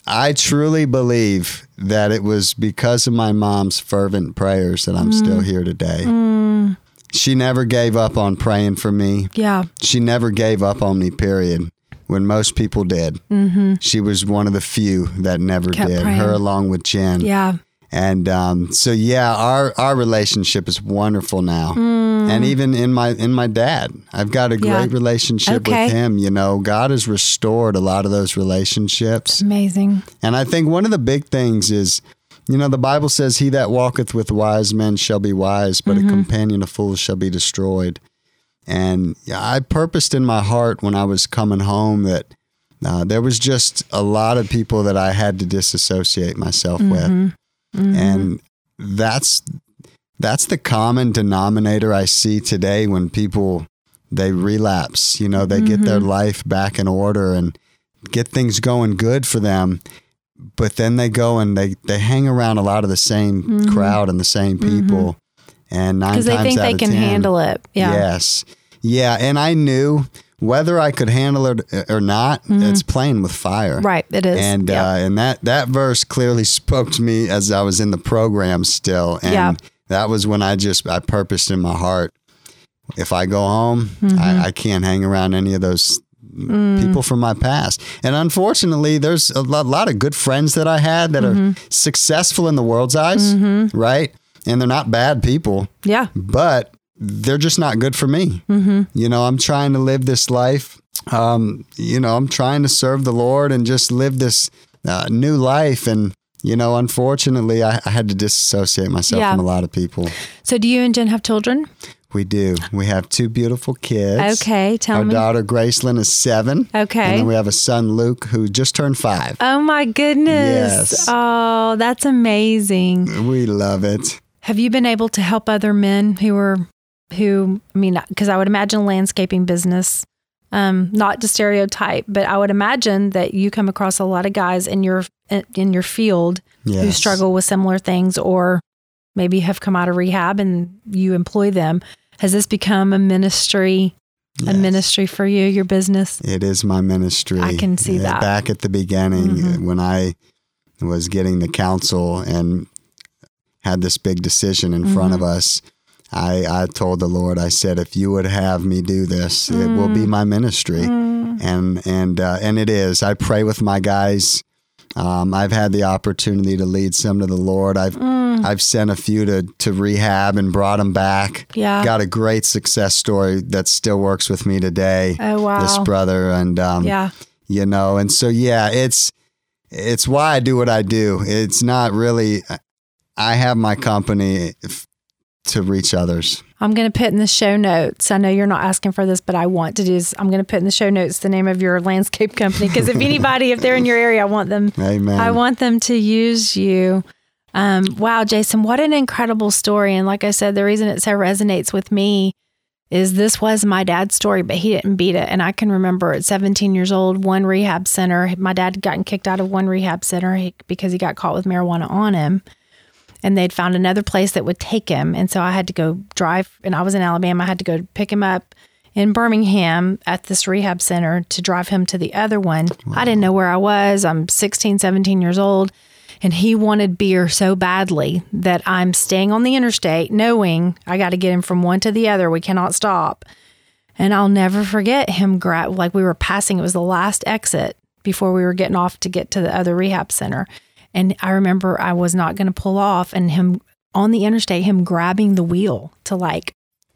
Speaker 2: I truly believe that it was because of my mom's fervent prayers that I'm still here today.
Speaker 1: mm,
Speaker 2: She never gave up on praying for me.
Speaker 1: yeah,
Speaker 2: She never gave up on me. Period. When most people did,
Speaker 1: mm-hmm.
Speaker 2: she was one of the few that never
Speaker 1: Kept
Speaker 2: did.
Speaker 1: praying.
Speaker 2: Her along with Jen.
Speaker 1: yeah,
Speaker 2: And um, so yeah, our our relationship is wonderful now.
Speaker 1: Mm.
Speaker 2: And even in my in my dad, I've got a
Speaker 1: Yeah.
Speaker 2: great relationship
Speaker 1: Okay.
Speaker 2: with him. You know, God has restored a lot of those relationships.
Speaker 1: amazing.
Speaker 2: And I think one of the big things is, you know, the Bible says, "He that walketh with wise men shall be wise, but
Speaker 1: Mm-hmm.
Speaker 2: a companion of fools shall be destroyed." And I purposed in my heart when I was coming home that uh, there was just a lot of people that I had to disassociate myself with
Speaker 1: Mhm. Mhm.
Speaker 2: and that's that's the common denominator I see today when people they relapse. You know, they get their
Speaker 1: Mm-hmm.
Speaker 2: life back in order and get things going good for them, but then they go and they they hang around a lot of the same crowd and the same people, and nine times
Speaker 1: Mm-hmm. they think they can
Speaker 2: 10,
Speaker 1: handle it. Yeah,
Speaker 2: Yes. Yeah, and I knew whether I could handle it or not. It's playing with fire.
Speaker 1: Mm-hmm. right. It is.
Speaker 2: And uh, and that that verse clearly spoke to me as I was in the program still. And
Speaker 1: Yeah.
Speaker 2: that was when I just I purposed in my heart, if I go home,
Speaker 1: Mm-hmm.
Speaker 2: I, I can't hang around any of those people from my past. And unfortunately, there's a lot, lot of good friends that I had that are successful in the world's eyes, right? And they're not bad people,
Speaker 1: Yeah.
Speaker 2: but they're just not good for me. You know, I'm trying to live this life. Um, you know, I'm trying to serve the Lord and just live this uh, new life. And, you know, unfortunately, I, I had to disassociate myself
Speaker 1: Yeah.
Speaker 2: from a lot of people.
Speaker 1: So, do you and Jen have children?
Speaker 2: We do. We have two beautiful kids.
Speaker 1: Okay, tell
Speaker 2: Our
Speaker 1: me.
Speaker 2: Our daughter Gracelyn is seven.
Speaker 1: Okay.
Speaker 2: And then we have a son Luke who just turned five.
Speaker 1: Oh my goodness.
Speaker 2: Yes.
Speaker 1: Oh, that's amazing.
Speaker 2: We love it.
Speaker 1: Have you been able to help other men who are who I mean because I would imagine landscaping business um not to stereotype, but I would imagine that you come across a lot of guys in your in your field who struggle with similar things or maybe have come out of rehab and you employ them. Has this become a ministry a ministry for you, your business?
Speaker 2: It is my ministry.
Speaker 1: I can see that.
Speaker 2: Back at the beginning,
Speaker 1: Mhm.
Speaker 2: uh, when I was getting the counsel and had this big decision in front
Speaker 1: Mm-hmm.
Speaker 2: of us, I, I told the Lord, I said, if you would have me do this, it will
Speaker 1: Mm.
Speaker 2: be my ministry. And and uh, and it is. I pray with my guys. Um, I've had the opportunity to lead some to the Lord. I've
Speaker 1: Mm.
Speaker 2: I've sent a few to to rehab and brought them back.
Speaker 1: Yeah.
Speaker 2: Got a great success story that still works with me today.
Speaker 1: Oh wow.
Speaker 2: This brother and um,
Speaker 1: yeah.
Speaker 2: you know, and so yeah, it's it's why I do what I do. It's not really. I have my company to reach others.
Speaker 1: I'm going to put in the show notes. I know you're not asking for this, but I want to do this. I'm going to put in the show notes the name of your landscape company because if anybody, if they're in your area, I want them.
Speaker 2: Amen.
Speaker 1: I want them to use you. Um, wow, Jason, what an incredible story! And like I said, the reason it so resonates with me is this was my dad's story, but he didn't beat it. And I can remember at 17 years old, one rehab center. My dad had gotten kicked out of one rehab center because he got caught with marijuana on him and they'd found another place that would take him. And so I had to go drive, and I was in Alabama. I had to go pick him up in Birmingham at this rehab center to drive him to the other one. I didn't know where I was. I'm 16, 17 years old. And he wanted beer so badly that I'm staying on the interstate, knowing I got to get him from one to the other. We cannot stop. And I'll never forget him grab, like we were passing, it was the last exit before we were getting off to get to the other rehab center. And I remember I was not going to pull off and him on the interstate, him grabbing the wheel to like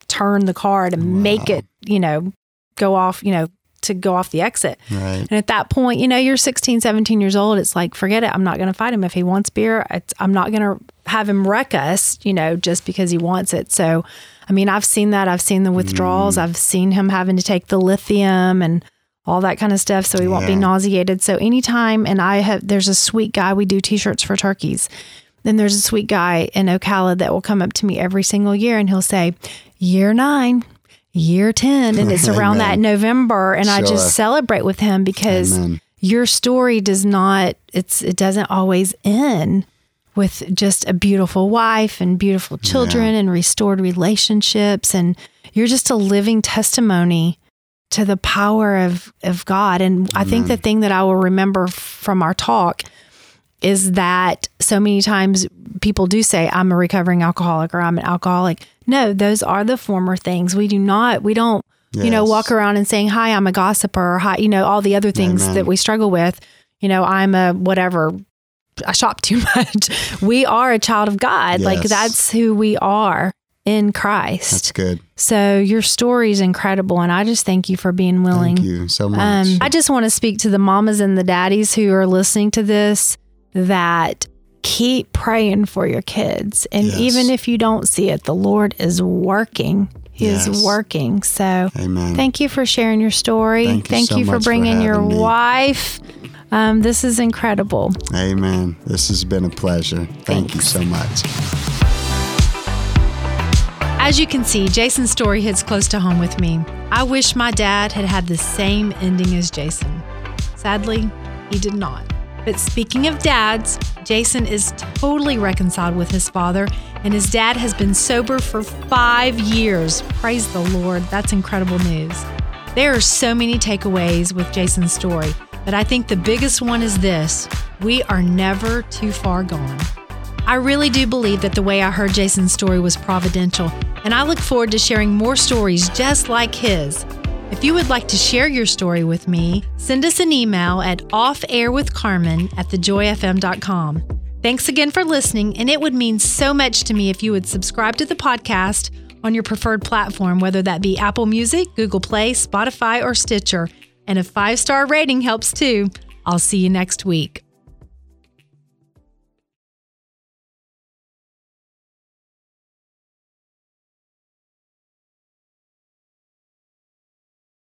Speaker 1: turn the car to make it, you know, go off, you know, to go off the exit.
Speaker 2: right.
Speaker 1: And at that point, you know, you're 16, 17 years old. It's like, forget it. I'm not going to fight him. If he wants beer, it's, I'm not going to have him wreck us, you know, just because he wants it. So, I mean, I've seen that. I've seen the withdrawals. Mm. I've seen him having to take the lithium and all that kind of stuff so he won't be nauseated. So, anytime, and I have, there's a sweet guy, we do t shirts for turkeys. Then there's a sweet guy in Ocala that will come up to me every single year and he'll say, Year nine, year 10. And it's (laughs) around that November. And I just celebrate with him because
Speaker 2: Amen.
Speaker 1: your story does not it's it doesn't always end with just a beautiful wife and beautiful children and restored relationships and you're just a living testimony to the power of of God and I think the mm. thing that I will remember from our talk is that so many times people do say I'm a recovering alcoholic or I'm an alcoholic. No, those are the former things. We do not we don't you know walk around and saying hi I'm a gossiper or hi you know all the other things
Speaker 2: Amen.
Speaker 1: that we struggle with. You know, I'm a whatever I shop too (laughs) much. we are a child of God. Like that's who we are in Christ.
Speaker 2: That's good.
Speaker 1: so your story is incredible and I just thank you for being willing.
Speaker 2: Thank you so much.
Speaker 1: Um, I just want to speak to the mamas and the daddies who are listening to this that keep praying for your kids. And
Speaker 2: Yes.
Speaker 1: even if you don't see it, the Lord is working. He
Speaker 2: Yes.
Speaker 1: is working. So
Speaker 2: Amen.
Speaker 1: thank you for sharing your story.
Speaker 2: Thank you so
Speaker 1: for
Speaker 2: much for
Speaker 1: bringing your
Speaker 2: me.
Speaker 1: wife. Um, this is incredible.
Speaker 2: Amen. This has been a pleasure. Thank you so much.
Speaker 1: As you can see, Jason's story hits close to home with me. I wish my dad had had the same ending as Jason. Sadly, he did not. But speaking of dads, Jason is totally reconciled with his father, and his dad has been sober for five years. Praise the Lord. That's incredible news. There are so many takeaways with Jason's story, but I think the biggest one is this we are never too far gone. I really do believe that the way I heard Jason's story was providential, and I look forward to sharing more stories just like his. If you would like to share your story with me, send us an email at offairwithcarmen at thejoyfm.com. Thanks again for listening, and it would mean so much to me if you would subscribe to the podcast on your preferred platform, whether that be Apple Music, Google Play, Spotify, or Stitcher. And a five star rating helps too. I'll see you next week.